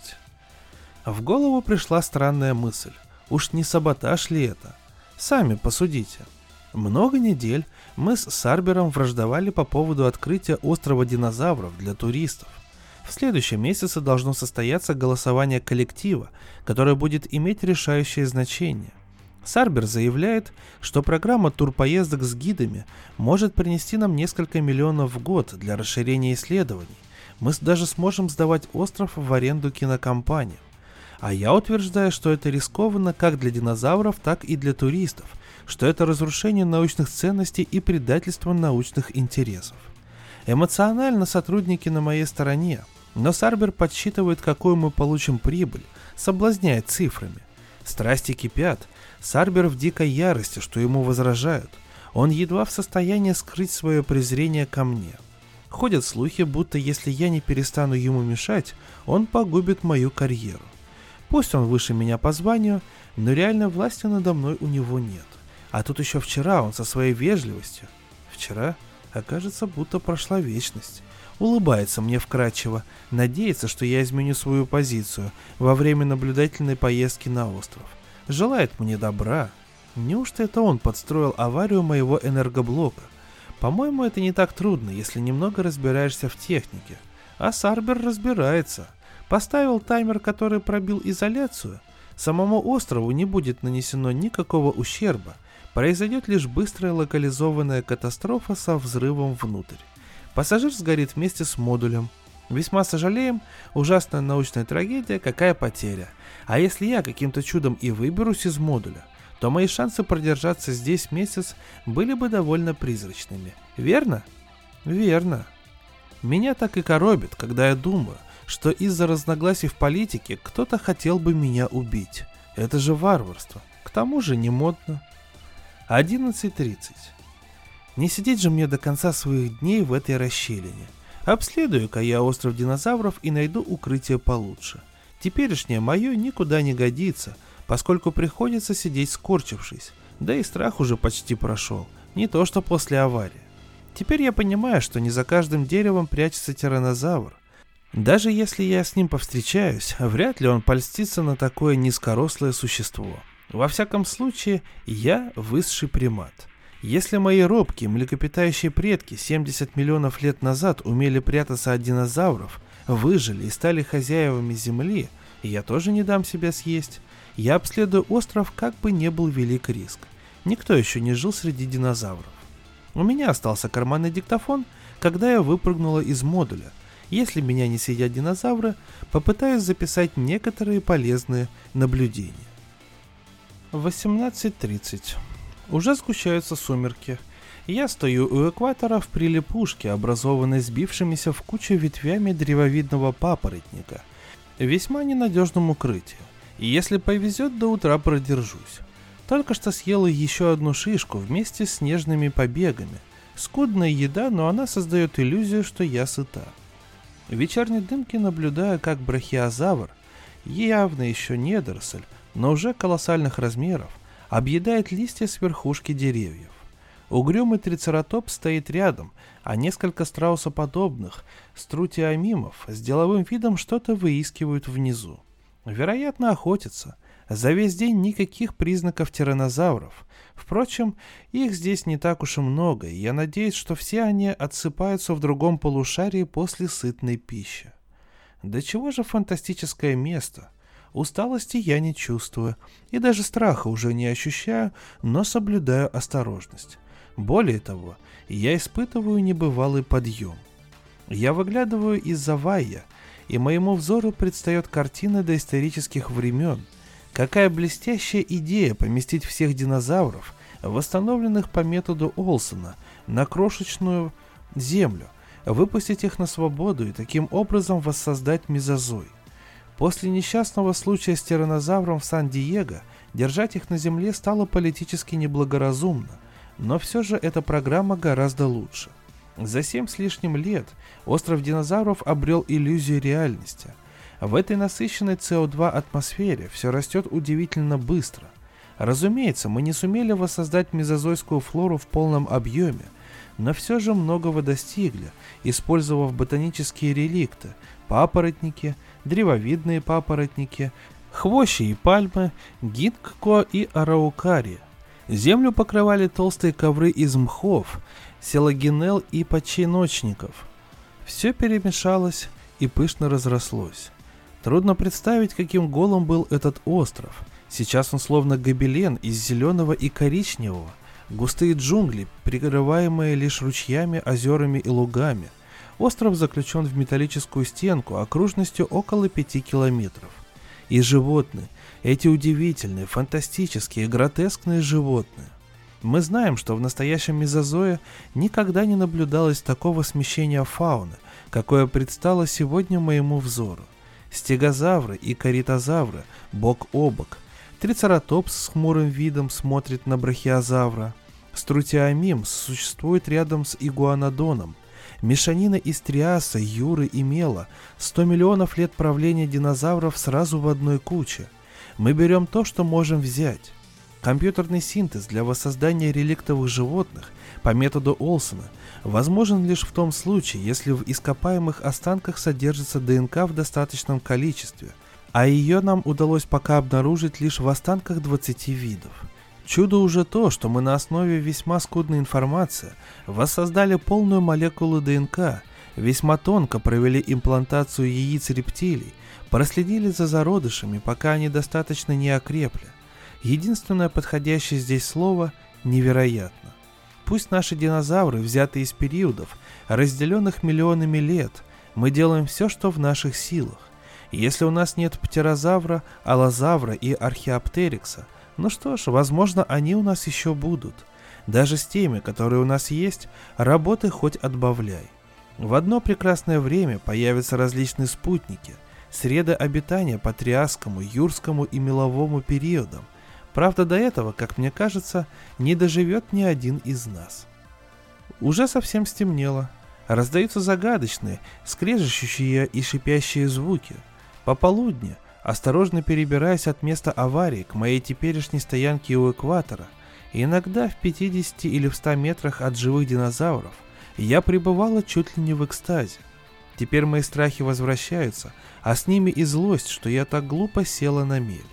В голову пришла странная мысль. Уж не саботаж ли это? Сами посудите. Много недель мы с Сарбером враждовали по поводу открытия острова динозавров для туристов. В следующем месяце должно состояться голосование коллектива, которое будет иметь решающее значение. Сарбер заявляет, что программа турпоездок с гидами может принести нам несколько миллионов в год для расширения исследований. Мы даже сможем сдавать остров в аренду кинокомпаниям. А я утверждаю, что это рискованно как для динозавров, так и для туристов, что это разрушение научных ценностей и предательство научных интересов. Эмоционально сотрудники на моей стороне, но Сарбер подсчитывает, какую мы получим прибыль, соблазняет цифрами. Страсти кипят, Сарбер в дикой ярости, что ему возражают. Он едва в состоянии скрыть свое презрение ко мне. Ходят слухи, будто если я не перестану ему мешать, он погубит мою карьеру. Пусть он выше меня по званию, но реальной власти надо мной у него нет. А тут еще вчера он со своей вежливостью. Вчера, окажется, будто прошла вечность. Улыбается мне вкрадчиво, надеется, что я изменю свою позицию во время наблюдательной поездки на остров. Желает мне добра. Неужто это он подстроил аварию моего энергоблока? По-моему, это не так трудно, если немного разбираешься в технике. А Сарбер разбирается – Поставил таймер, который пробил изоляцию. Самому острову не будет нанесено никакого ущерба. Произойдет лишь быстрая локализованная катастрофа со взрывом внутрь. Пассажир сгорит вместе с модулем. Весьма сожалеем, ужасная научная трагедия, какая потеря. А если я каким-то чудом и выберусь из модуля, то мои шансы продержаться здесь месяц были бы довольно призрачными. Верно? Верно. Меня так и коробит, когда я думаю, что из-за разногласий в политике кто-то хотел бы меня убить. Это же варварство. К тому же не модно. 11.30. Не сидеть же мне до конца своих дней в этой расщелине. Обследую-ка я остров динозавров и найду укрытие получше. Теперешнее мое никуда не годится, поскольку приходится сидеть скорчившись, да и страх уже почти прошел, не то что после аварии. Теперь я понимаю, что не за каждым деревом прячется тиранозавр. Даже если я с ним повстречаюсь, вряд ли он польстится на такое низкорослое существо. Во всяком случае, я высший примат. Если мои робкие млекопитающие предки 70 миллионов лет назад умели прятаться от динозавров, выжили и стали хозяевами Земли, я тоже не дам себя съесть. Я обследую остров, как бы не был велик риск. Никто еще не жил среди динозавров. У меня остался карманный диктофон, когда я выпрыгнула из модуля. Если меня не съедят динозавры, попытаюсь записать некоторые полезные наблюдения. 18.30. Уже сгущаются сумерки. Я стою у экватора в прилипушке, образованной сбившимися в кучу ветвями древовидного папоротника. Весьма ненадежном укрытии. И если повезет, до утра продержусь. Только что съела еще одну шишку вместе с снежными побегами. Скудная еда, но она создает иллюзию, что я сыта. В вечерней дымке наблюдаю, как брахиозавр, явно еще недоросль, но уже колоссальных размеров, объедает листья с верхушки деревьев. Угрюмый трицератоп стоит рядом, а несколько страусоподобных струтиамимов с деловым видом что-то выискивают внизу. Вероятно, охотятся – за весь день никаких признаков тиранозавров. Впрочем, их здесь не так уж и много, и я надеюсь, что все они отсыпаются в другом полушарии после сытной пищи. Да чего же фантастическое место. Усталости я не чувствую, и даже страха уже не ощущаю, но соблюдаю осторожность. Более того, я испытываю небывалый подъем. Я выглядываю из-за вая, и моему взору предстает картина доисторических времен – Какая блестящая идея поместить всех динозавров, восстановленных по методу Олсона, на крошечную землю, выпустить их на свободу и таким образом воссоздать мезозой. После несчастного случая с тиранозавром в Сан-Диего держать их на земле стало политически неблагоразумно, но все же эта программа гораздо лучше. За семь с лишним лет остров динозавров обрел иллюзию реальности – в этой насыщенной СО2 атмосфере все растет удивительно быстро. Разумеется, мы не сумели воссоздать мезозойскую флору в полном объеме, но все же многого достигли, использовав ботанические реликты, папоротники, древовидные папоротники, хвощи и пальмы, гинкко и араукария. Землю покрывали толстые ковры из мхов, селагинел и подчиночников. Все перемешалось и пышно разрослось. Трудно представить, каким голым был этот остров. Сейчас он словно гобелен из зеленого и коричневого. Густые джунгли, прикрываемые лишь ручьями, озерами и лугами. Остров заключен в металлическую стенку окружностью около пяти километров. И животные, эти удивительные, фантастические, гротескные животные. Мы знаем, что в настоящем мезозое никогда не наблюдалось такого смещения фауны, какое предстало сегодня моему взору стегозавры и каритозавры бок о бок. Трицератопс с хмурым видом смотрит на брахиозавра. Струтиамим существует рядом с игуанодоном. Мешанина из триаса, юры и мела. 100 миллионов лет правления динозавров сразу в одной куче. Мы берем то, что можем взять. Компьютерный синтез для воссоздания реликтовых животных по методу Олсона возможен лишь в том случае, если в ископаемых останках содержится ДНК в достаточном количестве, а ее нам удалось пока обнаружить лишь в останках 20 видов. Чудо уже то, что мы на основе весьма скудной информации воссоздали полную молекулу ДНК, весьма тонко провели имплантацию яиц рептилий, проследили за зародышами, пока они достаточно не окрепли. Единственное подходящее здесь слово – невероятно. Пусть наши динозавры взяты из периодов, разделенных миллионами лет, мы делаем все, что в наших силах. Если у нас нет птерозавра, аллозавра и археоптерикса, ну что ж, возможно, они у нас еще будут. Даже с теми, которые у нас есть, работы хоть отбавляй. В одно прекрасное время появятся различные спутники, среды обитания по Триасскому, Юрскому и Меловому периодам – Правда, до этого, как мне кажется, не доживет ни один из нас. Уже совсем стемнело. раздаются загадочные, скрежещущие и шипящие звуки. Пополудни, осторожно перебираясь от места аварии к моей теперешней стоянке у экватора, иногда в 50 или в 100 метрах от живых динозавров, я пребывала чуть ли не в экстазе. Теперь мои страхи возвращаются, а с ними и злость, что я так глупо села на мель.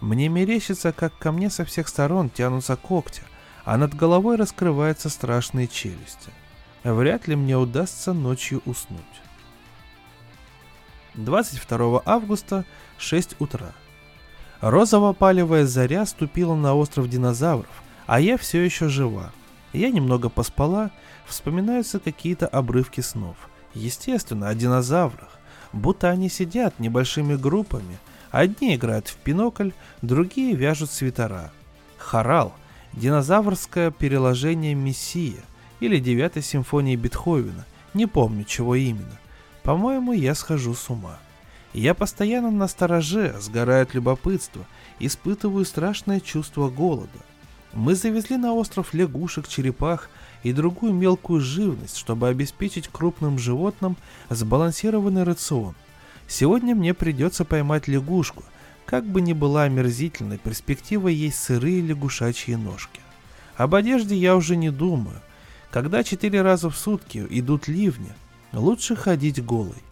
Мне мерещится, как ко мне со всех сторон тянутся когти, а над головой раскрываются страшные челюсти. Вряд ли мне удастся ночью уснуть. 22 августа, 6 утра. Розово-палевая заря ступила на остров динозавров, а я все еще жива. Я немного поспала, вспоминаются какие-то обрывки снов. Естественно, о динозаврах. Будто они сидят небольшими группами. Одни играют в пинокль, другие вяжут свитера. Хорал – динозаврское переложение Мессия или девятой симфонии Бетховена. Не помню, чего именно. По-моему, я схожу с ума. Я постоянно на стороже, сгораю от любопытства, испытываю страшное чувство голода. Мы завезли на остров лягушек, черепах и другую мелкую живность, чтобы обеспечить крупным животным сбалансированный рацион. Сегодня мне придется поймать лягушку, как бы ни была омерзительной перспектива есть сырые лягушачьи ножки. Об одежде я уже не думаю. Когда четыре раза в сутки идут ливни, лучше ходить голой.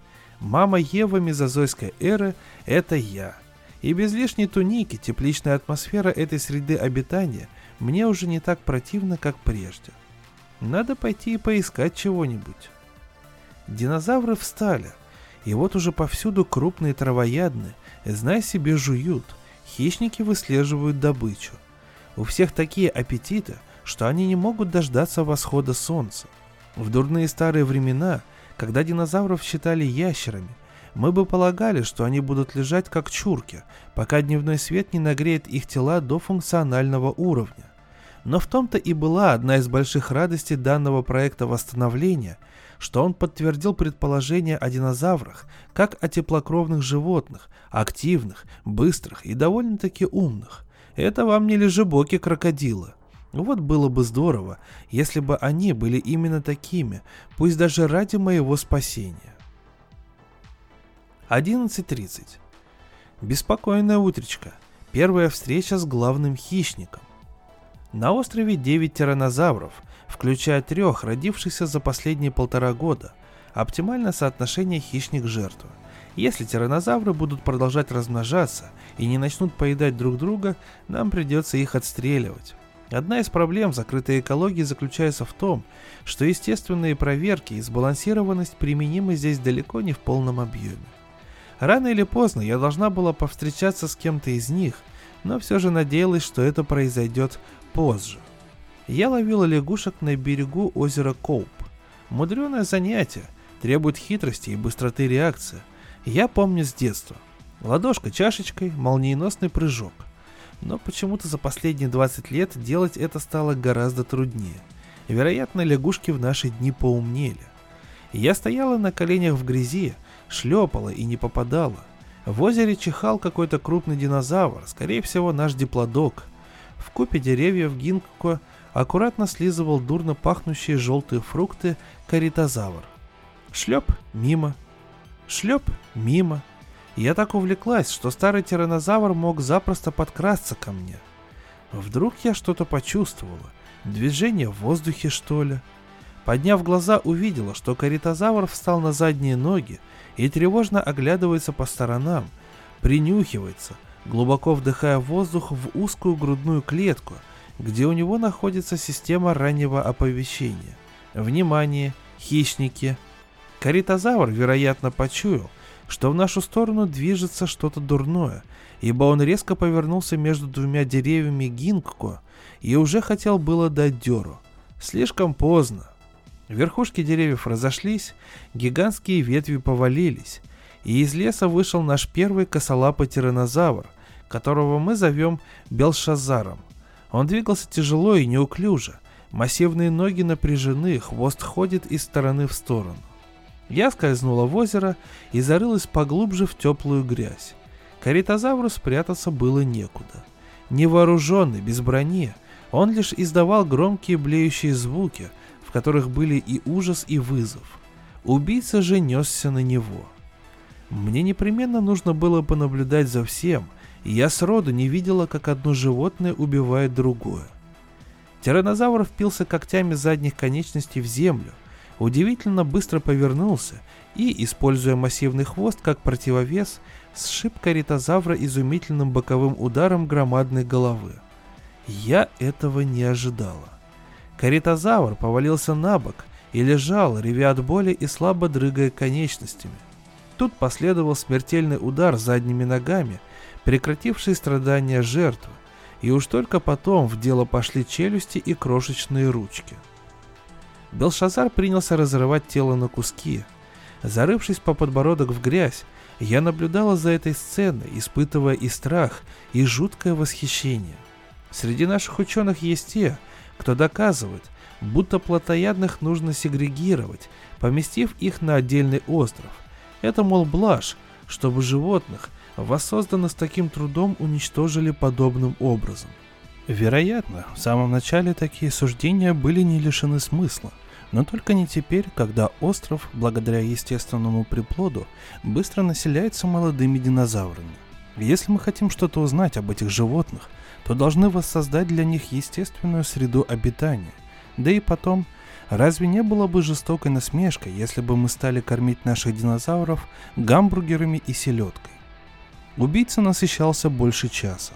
Мама Ева мезозойской эры – это я. И без лишней туники тепличная атмосфера этой среды обитания мне уже не так противно, как прежде. Надо пойти и поискать чего-нибудь. Динозавры встали, и вот уже повсюду крупные травоядные, знай себе, жуют. Хищники выслеживают добычу. У всех такие аппетиты, что они не могут дождаться восхода солнца. В дурные старые времена, когда динозавров считали ящерами, мы бы полагали, что они будут лежать как чурки, пока дневной свет не нагреет их тела до функционального уровня. Но в том-то и была одна из больших радостей данного проекта восстановления, что он подтвердил предположение о динозаврах как о теплокровных животных, активных, быстрых и довольно-таки умных. Это вам не лежебоки крокодилы. Вот было бы здорово, если бы они были именно такими, пусть даже ради моего спасения. 11.30. Беспокойная утречка. Первая встреча с главным хищником. На острове 9 тиранозавров, включая трех, родившихся за последние полтора года. Оптимальное соотношение хищник-жертва. Если тиранозавры будут продолжать размножаться и не начнут поедать друг друга, нам придется их отстреливать. Одна из проблем закрытой экологии заключается в том, что естественные проверки и сбалансированность применимы здесь далеко не в полном объеме. Рано или поздно я должна была повстречаться с кем-то из них, но все же надеялась, что это произойдет позже. Я ловила лягушек на берегу озера Коуп. Мудреное занятие, требует хитрости и быстроты реакции. Я помню с детства. Ладошка чашечкой, молниеносный прыжок. Но почему-то за последние 20 лет делать это стало гораздо труднее. Вероятно, лягушки в наши дни поумнели. Я стояла на коленях в грязи, шлепала и не попадала. В озере чихал какой-то крупный динозавр, скорее всего наш диплодок. В купе деревьев Гинко аккуратно слизывал дурно пахнущие желтые фрукты каритозавр. Шлеп мимо. Шлеп мимо. Я так увлеклась, что старый тиранозавр мог запросто подкрасться ко мне. Вдруг я что-то почувствовала. Движение в воздухе, что ли? Подняв глаза, увидела, что каритозавр встал на задние ноги и тревожно оглядывается по сторонам, принюхивается, глубоко вдыхая воздух в узкую грудную клетку, где у него находится система раннего оповещения. Внимание, хищники! Каритозавр, вероятно, почуял, что в нашу сторону движется что-то дурное, ибо он резко повернулся между двумя деревьями гинкко и уже хотел было дать дёру. Слишком поздно. Верхушки деревьев разошлись, гигантские ветви повалились, и из леса вышел наш первый косолапый тиранозавр, которого мы зовем Белшазаром. Он двигался тяжело и неуклюже, массивные ноги напряжены, хвост ходит из стороны в сторону. Я скользнула в озеро и зарылась поглубже в теплую грязь. Каритозавру спрятаться было некуда. Невооруженный, без брони, он лишь издавал громкие блеющие звуки, в которых были и ужас, и вызов. Убийца же несся на него. Мне непременно нужно было понаблюдать за всем, и я сроду не видела, как одно животное убивает другое. Тиранозавр впился когтями задних конечностей в землю, удивительно быстро повернулся и, используя массивный хвост как противовес, сшиб каритозавра изумительным боковым ударом громадной головы. Я этого не ожидала. Каритозавр повалился на бок и лежал, ревя от боли и слабо дрыгая конечностями. Тут последовал смертельный удар задними ногами, прекративший страдания жертвы, и уж только потом в дело пошли челюсти и крошечные ручки. Белшазар принялся разрывать тело на куски. Зарывшись по подбородок в грязь, я наблюдала за этой сценой, испытывая и страх, и жуткое восхищение. Среди наших ученых есть те, кто доказывает, будто плотоядных нужно сегрегировать, поместив их на отдельный остров. Это, мол, блажь, чтобы животных, воссозданы с таким трудом, уничтожили подобным образом. Вероятно, в самом начале такие суждения были не лишены смысла, но только не теперь, когда остров, благодаря естественному приплоду, быстро населяется молодыми динозаврами. Если мы хотим что-то узнать об этих животных, то должны воссоздать для них естественную среду обитания. Да и потом, разве не было бы жестокой насмешкой, если бы мы стали кормить наших динозавров гамбургерами и селедкой? Убийца насыщался больше часа.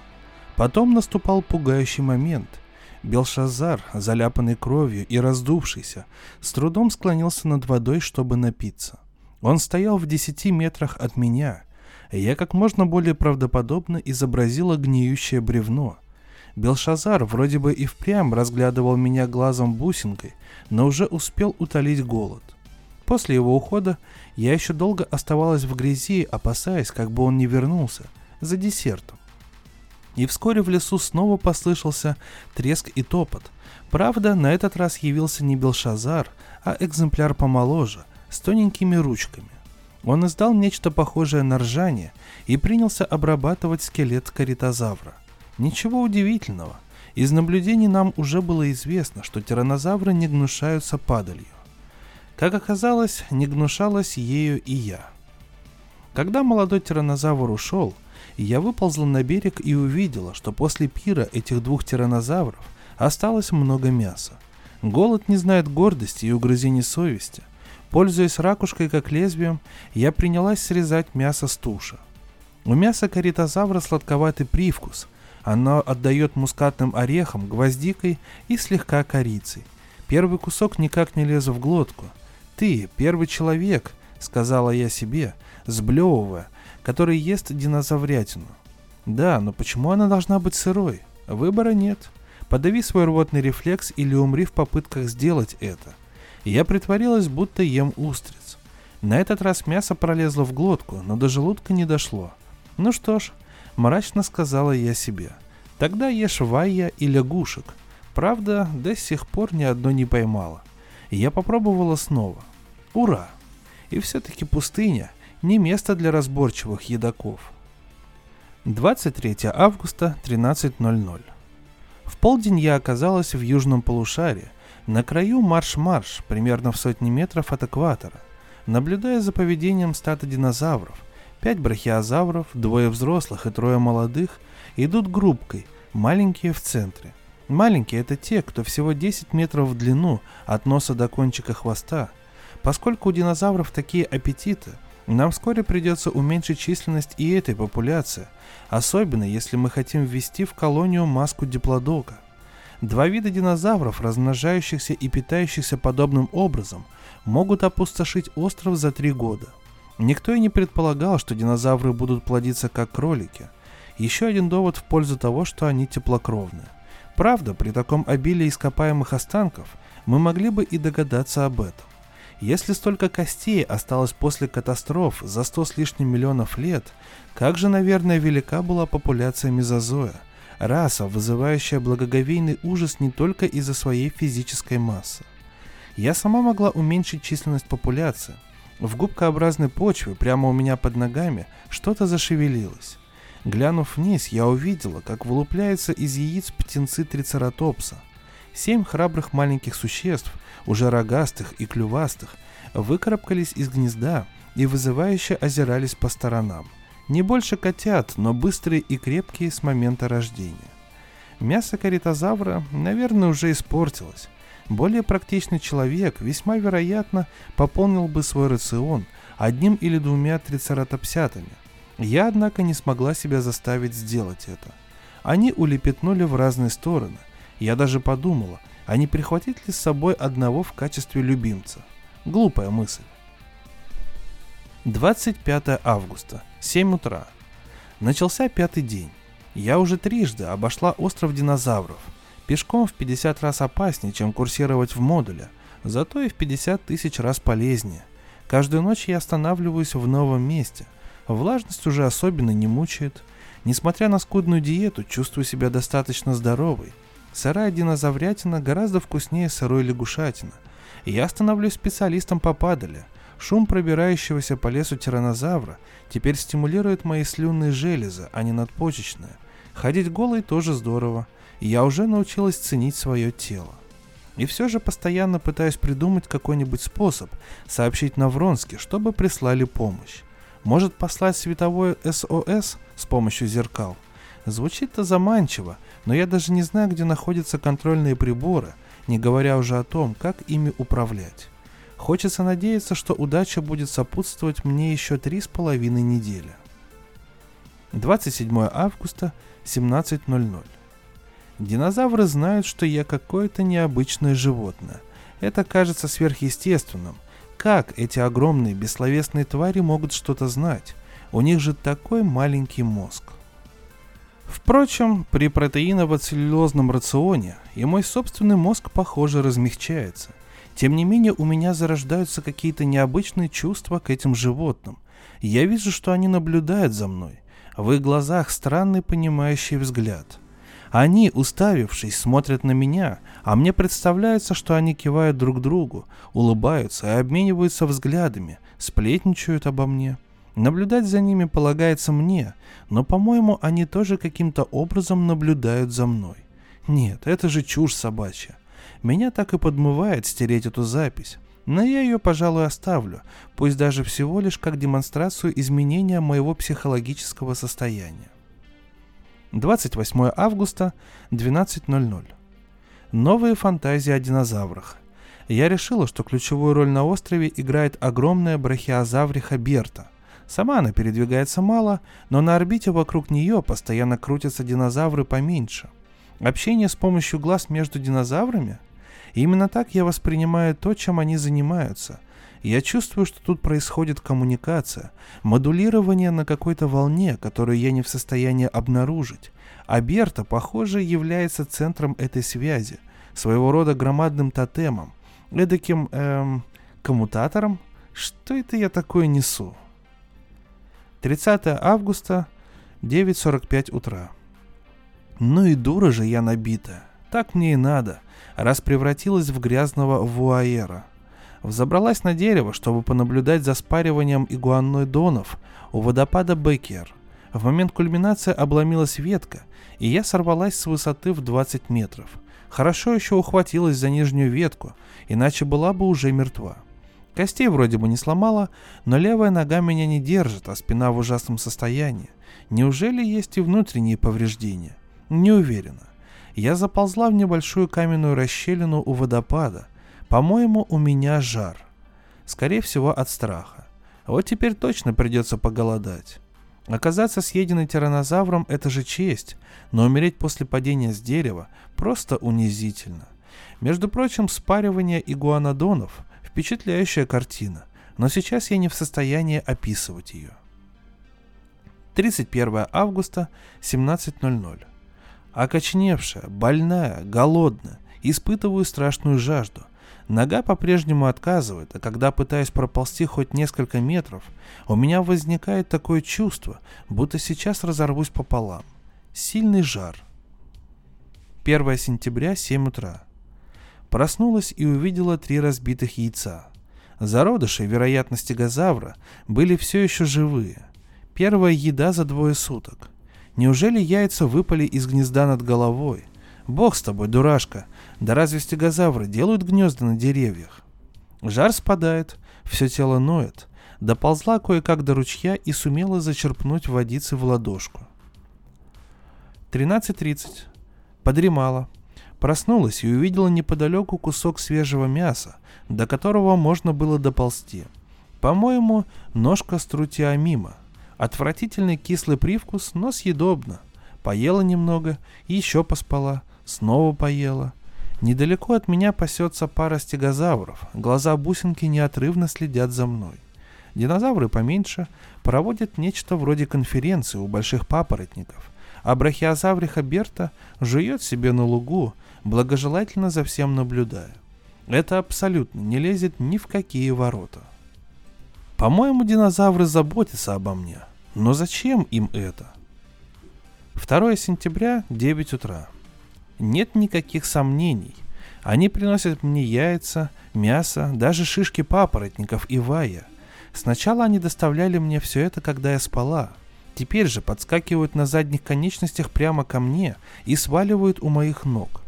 Потом наступал пугающий момент. Белшазар, заляпанный кровью и раздувшийся, с трудом склонился над водой, чтобы напиться. Он стоял в десяти метрах от меня. Я как можно более правдоподобно изобразила гниющее бревно. Белшазар вроде бы и впрямь разглядывал меня глазом бусинкой, но уже успел утолить голод. После его ухода я еще долго оставалась в грязи, опасаясь, как бы он не вернулся, за десертом. И вскоре в лесу снова послышался треск и топот. Правда, на этот раз явился не Белшазар, а экземпляр помоложе, с тоненькими ручками. Он издал нечто похожее на ржание и принялся обрабатывать скелет каритозавра. Ничего удивительного. Из наблюдений нам уже было известно, что тиранозавры не гнушаются падалью. Как оказалось, не гнушалась ею и я. Когда молодой тиранозавр ушел, я выползла на берег и увидела, что после пира этих двух тиранозавров осталось много мяса. Голод не знает гордости и угрызений совести. Пользуясь ракушкой как лезвием, я принялась срезать мясо с туши. У мяса каритозавра сладковатый привкус. Оно отдает мускатным орехом, гвоздикой и слегка корицей. Первый кусок никак не лез в глотку – ты первый человек, сказала я себе, сблевывая, который ест динозаврятину. Да, но почему она должна быть сырой? Выбора нет. Подави свой рвотный рефлекс или умри в попытках сделать это. Я притворилась, будто ем устриц. На этот раз мясо пролезло в глотку, но до желудка не дошло. Ну что ж, мрачно сказала я себе. Тогда ешь вайя и лягушек. Правда, до сих пор ни одно не поймала. Я попробовала снова. Ура! И все-таки пустыня не место для разборчивых едоков. 23 августа 13.00. В полдень я оказалась в южном полушарии, на краю марш-марш, примерно в сотни метров от экватора, наблюдая за поведением стада динозавров. Пять брахиозавров, двое взрослых и трое молодых идут группкой, маленькие в центре. Маленькие это те, кто всего 10 метров в длину от носа до кончика хвоста – Поскольку у динозавров такие аппетиты, нам вскоре придется уменьшить численность и этой популяции, особенно если мы хотим ввести в колонию маску диплодога. Два вида динозавров, размножающихся и питающихся подобным образом, могут опустошить остров за три года. Никто и не предполагал, что динозавры будут плодиться как кролики. Еще один довод в пользу того, что они теплокровные. Правда, при таком обилии ископаемых останков мы могли бы и догадаться об этом. Если столько костей осталось после катастроф за сто с лишним миллионов лет, как же, наверное, велика была популяция мезозоя, раса, вызывающая благоговейный ужас не только из-за своей физической массы. Я сама могла уменьшить численность популяции. В губкообразной почве прямо у меня под ногами что-то зашевелилось. Глянув вниз, я увидела, как вылупляются из яиц птенцы трицератопса. Семь храбрых маленьких существ, уже рогастых и клювастых, выкарабкались из гнезда и вызывающе озирались по сторонам. Не больше котят, но быстрые и крепкие с момента рождения. Мясо каритозавра, наверное, уже испортилось. Более практичный человек, весьма вероятно, пополнил бы свой рацион одним или двумя трицератопсятами. Я, однако, не смогла себя заставить сделать это. Они улепетнули в разные стороны. Я даже подумала, а не прихватить ли с собой одного в качестве любимца. Глупая мысль. 25 августа, 7 утра. Начался пятый день. Я уже трижды обошла остров динозавров. Пешком в 50 раз опаснее, чем курсировать в модуле, зато и в 50 тысяч раз полезнее. Каждую ночь я останавливаюсь в новом месте. Влажность уже особенно не мучает. Несмотря на скудную диету, чувствую себя достаточно здоровой. Сырая динозаврятина гораздо вкуснее сырой лягушатины. Я становлюсь специалистом по падале. Шум пробирающегося по лесу тиранозавра теперь стимулирует мои слюнные железы, а не надпочечные. Ходить голой тоже здорово. Я уже научилась ценить свое тело. И все же постоянно пытаюсь придумать какой-нибудь способ сообщить на Вронске, чтобы прислали помощь. Может послать световое СОС с помощью зеркал? Звучит-то заманчиво, но я даже не знаю, где находятся контрольные приборы, не говоря уже о том, как ими управлять. Хочется надеяться, что удача будет сопутствовать мне еще три с половиной недели. 27 августа, 17.00. Динозавры знают, что я какое-то необычное животное. Это кажется сверхъестественным. Как эти огромные бессловесные твари могут что-то знать? У них же такой маленький мозг. Впрочем, при протеиново-целлюлозном рационе и мой собственный мозг, похоже, размягчается. Тем не менее, у меня зарождаются какие-то необычные чувства к этим животным. Я вижу, что они наблюдают за мной. В их глазах странный понимающий взгляд. Они, уставившись, смотрят на меня, а мне представляется, что они кивают друг другу, улыбаются и обмениваются взглядами, сплетничают обо мне – Наблюдать за ними полагается мне, но, по-моему, они тоже каким-то образом наблюдают за мной. Нет, это же чушь собачья. Меня так и подмывает стереть эту запись, но я ее, пожалуй, оставлю, пусть даже всего лишь как демонстрацию изменения моего психологического состояния. 28 августа, 12.00. Новые фантазии о динозаврах. Я решила, что ключевую роль на острове играет огромная брахиозавриха Берта – Сама она передвигается мало, но на орбите вокруг нее постоянно крутятся динозавры поменьше. Общение с помощью глаз между динозаврами? Именно так я воспринимаю то, чем они занимаются. Я чувствую, что тут происходит коммуникация, модулирование на какой-то волне, которую я не в состоянии обнаружить. А Берта, похоже, является центром этой связи, своего рода громадным тотемом, эдаким, эм, коммутатором. Что это я такое несу? 30 августа, 9.45 утра. Ну и дура же я набита. Так мне и надо, раз превратилась в грязного вуаера. Взобралась на дерево, чтобы понаблюдать за спариванием игуанноидонов у водопада Беккер. В момент кульминации обломилась ветка, и я сорвалась с высоты в 20 метров. Хорошо еще ухватилась за нижнюю ветку, иначе была бы уже мертва. Костей вроде бы не сломала, но левая нога меня не держит, а спина в ужасном состоянии. Неужели есть и внутренние повреждения? Не уверена. Я заползла в небольшую каменную расщелину у водопада. По-моему, у меня жар. Скорее всего, от страха. Вот теперь точно придется поголодать. Оказаться съеденной тиранозавром – это же честь, но умереть после падения с дерева просто унизительно. Между прочим, спаривание игуанодонов – Впечатляющая картина, но сейчас я не в состоянии описывать ее. 31 августа, 17.00. Окочневшая, больная, голодная, испытываю страшную жажду. Нога по-прежнему отказывает, а когда пытаюсь проползти хоть несколько метров, у меня возникает такое чувство, будто сейчас разорвусь пополам. Сильный жар. 1 сентября, 7 утра. Проснулась и увидела три разбитых яйца. Зародыши, вероятно, стегозавра, были все еще живые. Первая еда за двое суток. Неужели яйца выпали из гнезда над головой? Бог с тобой, дурашка. Да разве стегозавры делают гнезда на деревьях? Жар спадает, все тело ноет. Доползла кое-как до ручья и сумела зачерпнуть водицы в ладошку. 13.30. Подремала. Проснулась и увидела неподалеку кусок свежего мяса, до которого можно было доползти. По-моему, ножка струтиамима. Отвратительный кислый привкус, но съедобно. Поела немного, еще поспала, снова поела. Недалеко от меня пасется пара стегозавров. Глаза бусинки неотрывно следят за мной. Динозавры поменьше проводят нечто вроде конференции у больших папоротников, а брахиозавриха Берта жует себе на лугу, благожелательно за всем наблюдая. Это абсолютно не лезет ни в какие ворота. По-моему, динозавры заботятся обо мне. Но зачем им это? 2 сентября, 9 утра. Нет никаких сомнений. Они приносят мне яйца, мясо, даже шишки папоротников и вая. Сначала они доставляли мне все это, когда я спала. Теперь же подскакивают на задних конечностях прямо ко мне и сваливают у моих ног.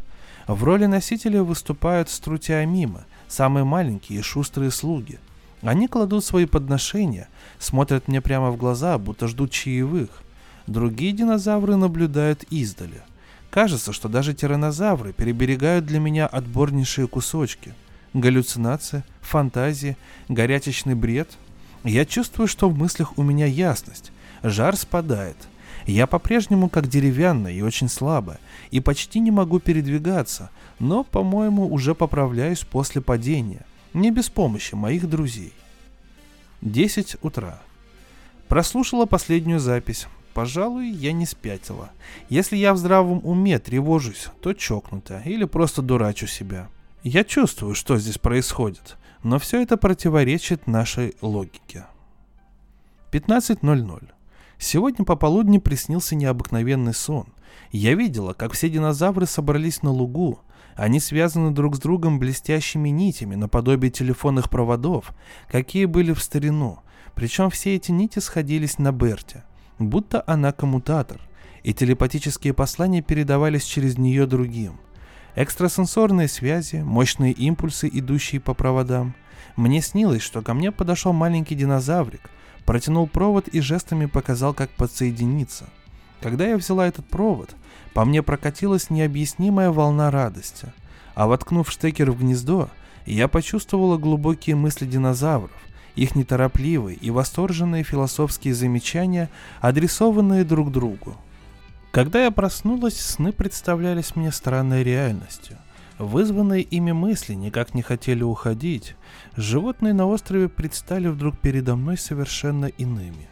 В роли носителя выступают струтиамимы, самые маленькие и шустрые слуги. Они кладут свои подношения, смотрят мне прямо в глаза, будто ждут чаевых. Другие динозавры наблюдают издали. Кажется, что даже тиранозавры переберегают для меня отборнейшие кусочки. Галлюцинация, фантазия, горячечный бред. Я чувствую, что в мыслях у меня ясность. Жар спадает – я по-прежнему как деревянная и очень слабая, и почти не могу передвигаться, но, по-моему, уже поправляюсь после падения, не без помощи моих друзей. 10 утра. Прослушала последнюю запись. Пожалуй, я не спятила. Если я в здравом уме тревожусь, то чокнуто или просто дурачу себя. Я чувствую, что здесь происходит, но все это противоречит нашей логике. 15.00. Сегодня пополудни приснился необыкновенный сон. Я видела, как все динозавры собрались на лугу. Они связаны друг с другом блестящими нитями, наподобие телефонных проводов, какие были в старину. Причем все эти нити сходились на Берте, будто она коммутатор, и телепатические послания передавались через нее другим. Экстрасенсорные связи, мощные импульсы, идущие по проводам. Мне снилось, что ко мне подошел маленький динозаврик – протянул провод и жестами показал, как подсоединиться. Когда я взяла этот провод, по мне прокатилась необъяснимая волна радости, а воткнув штекер в гнездо, я почувствовала глубокие мысли динозавров, их неторопливые и восторженные философские замечания, адресованные друг другу. Когда я проснулась, сны представлялись мне странной реальностью. Вызванные ими мысли никак не хотели уходить. Животные на острове предстали вдруг передо мной совершенно иными.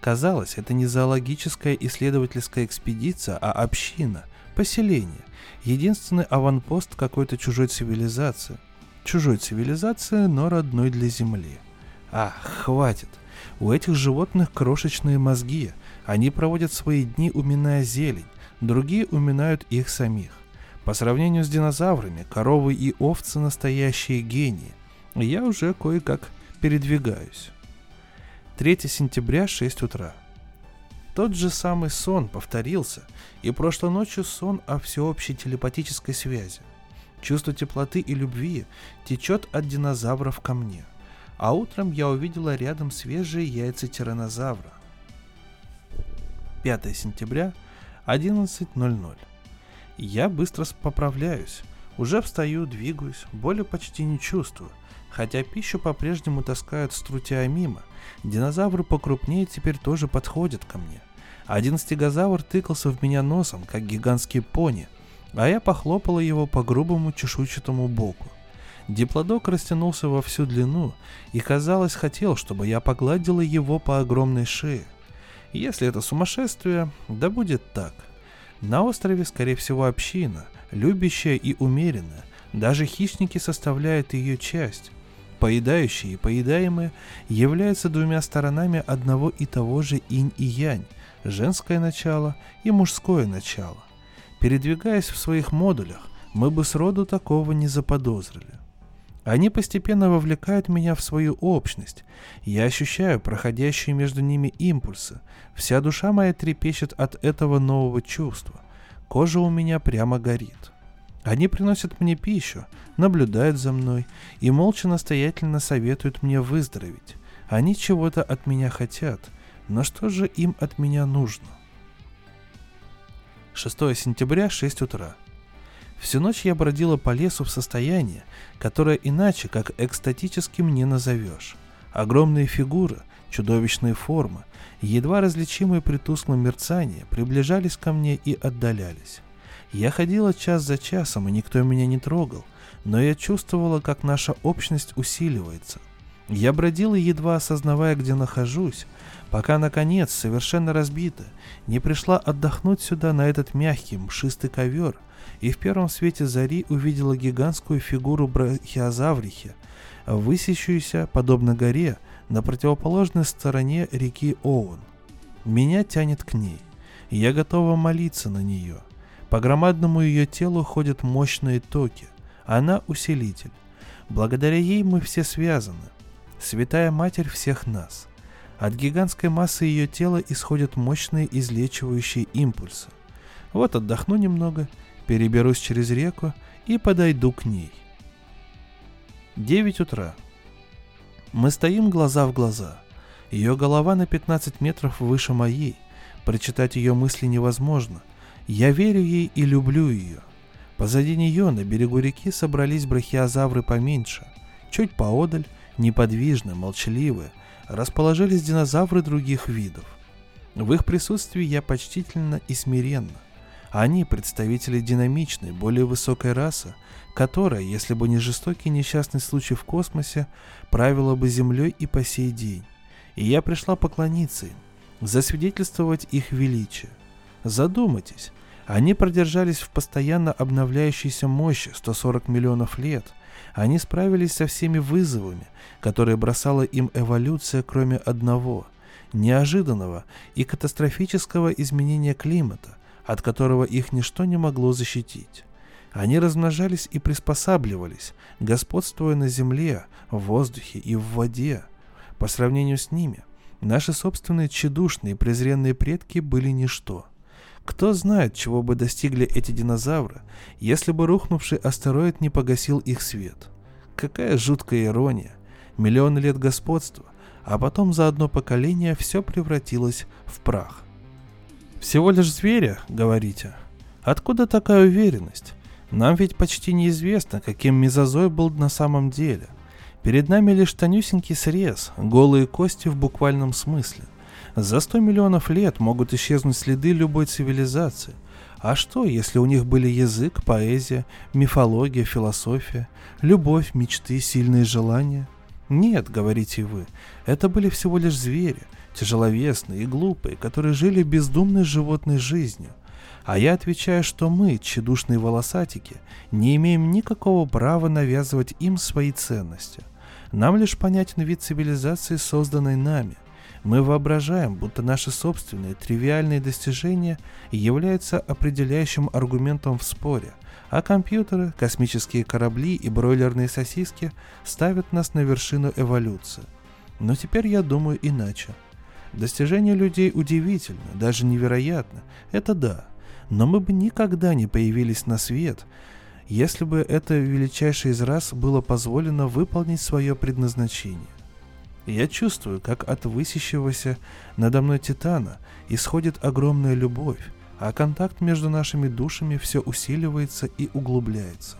Казалось, это не зоологическая исследовательская экспедиция, а община, поселение, единственный аванпост какой-то чужой цивилизации. Чужой цивилизации, но родной для Земли. Ах, хватит. У этих животных крошечные мозги. Они проводят свои дни, уминая зелень, другие уминают их самих. По сравнению с динозаврами, коровы и овцы настоящие гении. Я уже кое-как передвигаюсь. 3 сентября, 6 утра. Тот же самый сон повторился, и прошлой ночью сон о всеобщей телепатической связи. Чувство теплоты и любви течет от динозавров ко мне. А утром я увидела рядом свежие яйца тиранозавра. 5 сентября, 11.00. Я быстро поправляюсь. Уже встаю, двигаюсь, боли почти не чувствую. Хотя пищу по-прежнему таскают с трутя мимо. Динозавры покрупнее теперь тоже подходят ко мне. Один стегозавр тыкался в меня носом, как гигантский пони, а я похлопала его по грубому чешуйчатому боку. Диплодок растянулся во всю длину и, казалось, хотел, чтобы я погладила его по огромной шее. Если это сумасшествие, да будет так. На острове, скорее всего, община, любящая и умеренная. Даже хищники составляют ее часть. Поедающие и поедаемые являются двумя сторонами одного и того же инь и янь, женское начало и мужское начало. Передвигаясь в своих модулях, мы бы сроду такого не заподозрили. Они постепенно вовлекают меня в свою общность. Я ощущаю проходящие между ними импульсы. Вся душа моя трепещет от этого нового чувства. Кожа у меня прямо горит. Они приносят мне пищу, наблюдают за мной и молча настоятельно советуют мне выздороветь. Они чего-то от меня хотят, но что же им от меня нужно? 6 сентября, 6 утра. Всю ночь я бродила по лесу в состоянии, которое иначе как экстатическим не назовешь. Огромные фигуры, чудовищные формы, едва различимые при тусклом мерцании, приближались ко мне и отдалялись. Я ходила час за часом, и никто меня не трогал, но я чувствовала, как наша общность усиливается. Я бродила, едва осознавая, где нахожусь, пока, наконец, совершенно разбита, не пришла отдохнуть сюда на этот мягкий, мшистый ковер, и в первом свете зари увидела гигантскую фигуру брахиозаврихи, высящуюся, подобно горе, на противоположной стороне реки Оуэн. Меня тянет к ней. Я готова молиться на нее. По громадному ее телу ходят мощные токи. Она усилитель. Благодаря ей мы все связаны. Святая Матерь всех нас. От гигантской массы ее тела исходят мощные излечивающие импульсы. Вот отдохну немного, переберусь через реку и подойду к ней. 9 утра. Мы стоим глаза в глаза. Ее голова на 15 метров выше моей. Прочитать ее мысли невозможно. Я верю ей и люблю ее. Позади нее на берегу реки собрались брахиозавры поменьше. Чуть поодаль, неподвижно, молчаливые, расположились динозавры других видов. В их присутствии я почтительно и смиренно. Они представители динамичной, более высокой расы, которая, если бы не жестокий несчастный случай в космосе, правила бы Землей и по сей день. И я пришла поклониться им, засвидетельствовать их величие. Задумайтесь, они продержались в постоянно обновляющейся мощи 140 миллионов лет. Они справились со всеми вызовами, которые бросала им эволюция, кроме одного – неожиданного и катастрофического изменения климата, от которого их ничто не могло защитить. Они размножались и приспосабливались, господствуя на земле, в воздухе и в воде. По сравнению с ними, наши собственные тщедушные презренные предки были ничто – кто знает, чего бы достигли эти динозавры, если бы рухнувший астероид не погасил их свет. Какая жуткая ирония. Миллионы лет господства, а потом за одно поколение все превратилось в прах. Всего лишь зверя, говорите? Откуда такая уверенность? Нам ведь почти неизвестно, каким мезозой был на самом деле. Перед нами лишь тонюсенький срез, голые кости в буквальном смысле. За 100 миллионов лет могут исчезнуть следы любой цивилизации. А что, если у них были язык, поэзия, мифология, философия, любовь, мечты, сильные желания? Нет, говорите вы, это были всего лишь звери, тяжеловесные и глупые, которые жили бездумной животной жизнью. А я отвечаю, что мы, тщедушные волосатики, не имеем никакого права навязывать им свои ценности. Нам лишь понятен вид цивилизации, созданной нами. Мы воображаем, будто наши собственные тривиальные достижения являются определяющим аргументом в споре, а компьютеры, космические корабли и бройлерные сосиски ставят нас на вершину эволюции. Но теперь я думаю иначе. Достижения людей удивительны, даже невероятно, это да, но мы бы никогда не появились на свет, если бы это величайшее из раз было позволено выполнить свое предназначение. Я чувствую, как от высящегося надо мной Титана исходит огромная любовь, а контакт между нашими душами все усиливается и углубляется.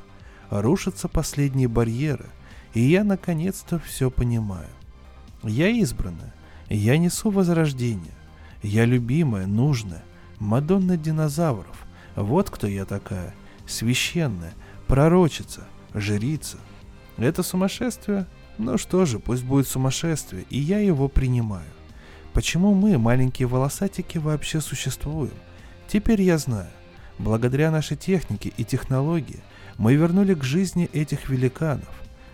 Рушатся последние барьеры, и я наконец-то все понимаю. Я избранная, я несу возрождение, я любимая, нужная, Мадонна динозавров. Вот кто я такая, священная, пророчица, жрица. Это сумасшествие ну что же, пусть будет сумасшествие, и я его принимаю. Почему мы, маленькие волосатики, вообще существуем? Теперь я знаю. Благодаря нашей технике и технологии мы вернули к жизни этих великанов.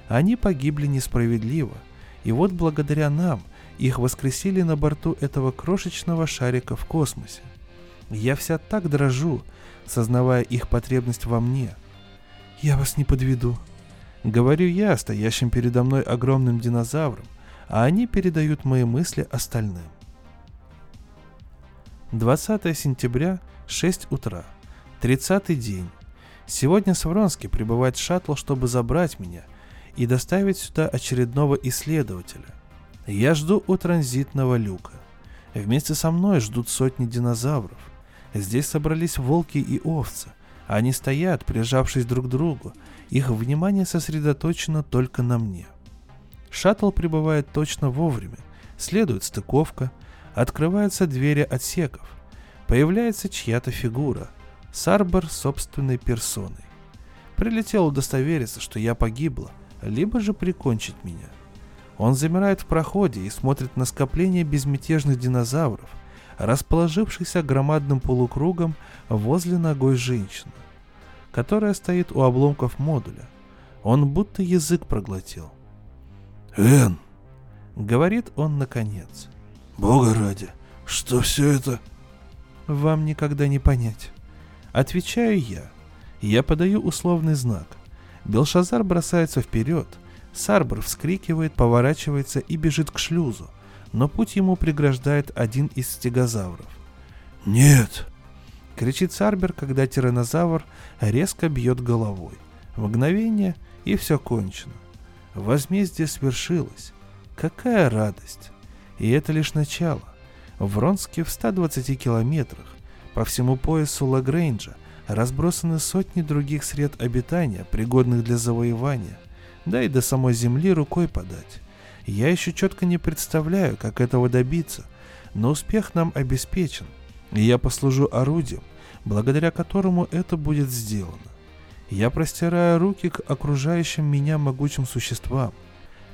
Они погибли несправедливо. И вот благодаря нам их воскресили на борту этого крошечного шарика в космосе. Я вся так дрожу, сознавая их потребность во мне. Я вас не подведу, Говорю я, стоящим передо мной огромным динозавром, а они передают мои мысли остальным. 20 сентября, 6 утра. Тридцатый день. Сегодня с Вронски прибывает шаттл, чтобы забрать меня и доставить сюда очередного исследователя. Я жду у транзитного люка. Вместе со мной ждут сотни динозавров. Здесь собрались волки и овцы. Они стоят, прижавшись друг к другу. Их внимание сосредоточено только на мне. Шаттл прибывает точно вовремя. Следует стыковка. Открываются двери отсеков. Появляется чья-то фигура. Сарбор собственной персоной. Прилетел удостовериться, что я погибла, либо же прикончить меня. Он замирает в проходе и смотрит на скопление безмятежных динозавров, расположившихся громадным полукругом возле ногой женщины, которая стоит у обломков модуля. Он будто язык проглотил. «Эн!» — говорит он наконец. «Бога ради, что все это...» «Вам никогда не понять». Отвечаю я. Я подаю условный знак. Белшазар бросается вперед. Сарбор вскрикивает, поворачивается и бежит к шлюзу, но путь ему преграждает один из стегозавров. «Нет!» — кричит Сарбер, когда тиранозавр резко бьет головой. Мгновение, и все кончено. Возмездие свершилось. Какая радость! И это лишь начало. В Ронске в 120 километрах по всему поясу Лагрейнджа разбросаны сотни других сред обитания, пригодных для завоевания, да и до самой земли рукой подать. Я еще четко не представляю, как этого добиться, но успех нам обеспечен, и я послужу орудием, благодаря которому это будет сделано. Я простираю руки к окружающим меня могучим существам.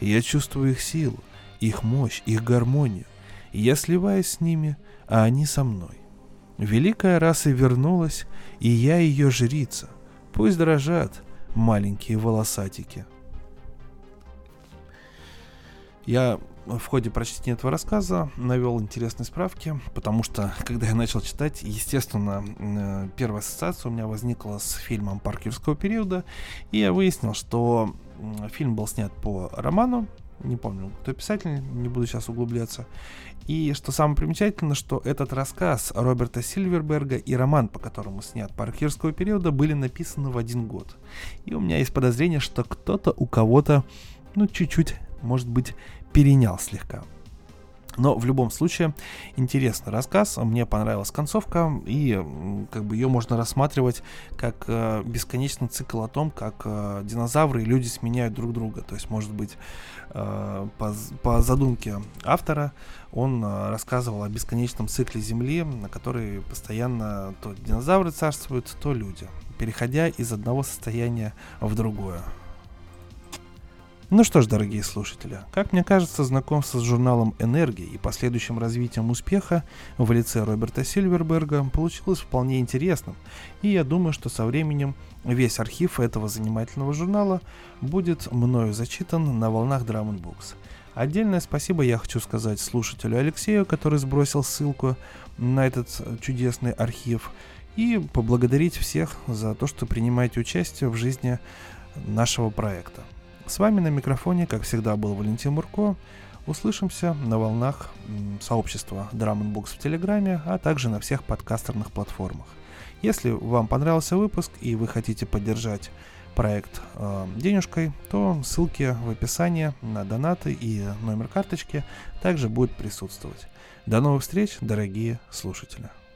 Я чувствую их силу, их мощь, их гармонию. Я сливаюсь с ними, а они со мной. Великая раса вернулась, и я ее жрица. Пусть дрожат маленькие волосатики. Я в ходе прочтения этого рассказа навел интересные справки, потому что, когда я начал читать, естественно, э, первая ассоциация у меня возникла с фильмом паркерского периода, и я выяснил, что фильм был снят по роману, не помню, кто писатель, не буду сейчас углубляться. И что самое примечательное, что этот рассказ Роберта Сильверберга и роман, по которому снят паркерского периода, были написаны в один год. И у меня есть подозрение, что кто-то у кого-то, ну, чуть-чуть, может быть, перенял слегка. Но в любом случае интересный рассказ, мне понравилась концовка, и как бы ее можно рассматривать как э, бесконечный цикл о том, как э, динозавры и люди сменяют друг друга. То есть, может быть, э, по, по задумке автора он э, рассказывал о бесконечном цикле Земли, на которой постоянно то динозавры царствуют, то люди, переходя из одного состояния в другое. Ну что ж, дорогие слушатели, как мне кажется, знакомство с журналом «Энергия» и последующим развитием успеха в лице Роберта Сильверберга получилось вполне интересным, и я думаю, что со временем весь архив этого занимательного журнала будет мною зачитан на волнах Drum Books. Отдельное спасибо я хочу сказать слушателю Алексею, который сбросил ссылку на этот чудесный архив, и поблагодарить всех за то, что принимаете участие в жизни нашего проекта. С вами на микрофоне, как всегда, был Валентин Мурко. Услышимся на волнах сообщества Drum Books в Телеграме, а также на всех подкастерных платформах. Если вам понравился выпуск и вы хотите поддержать проект э, денежкой, то ссылки в описании на донаты и номер карточки также будут присутствовать. До новых встреч, дорогие слушатели!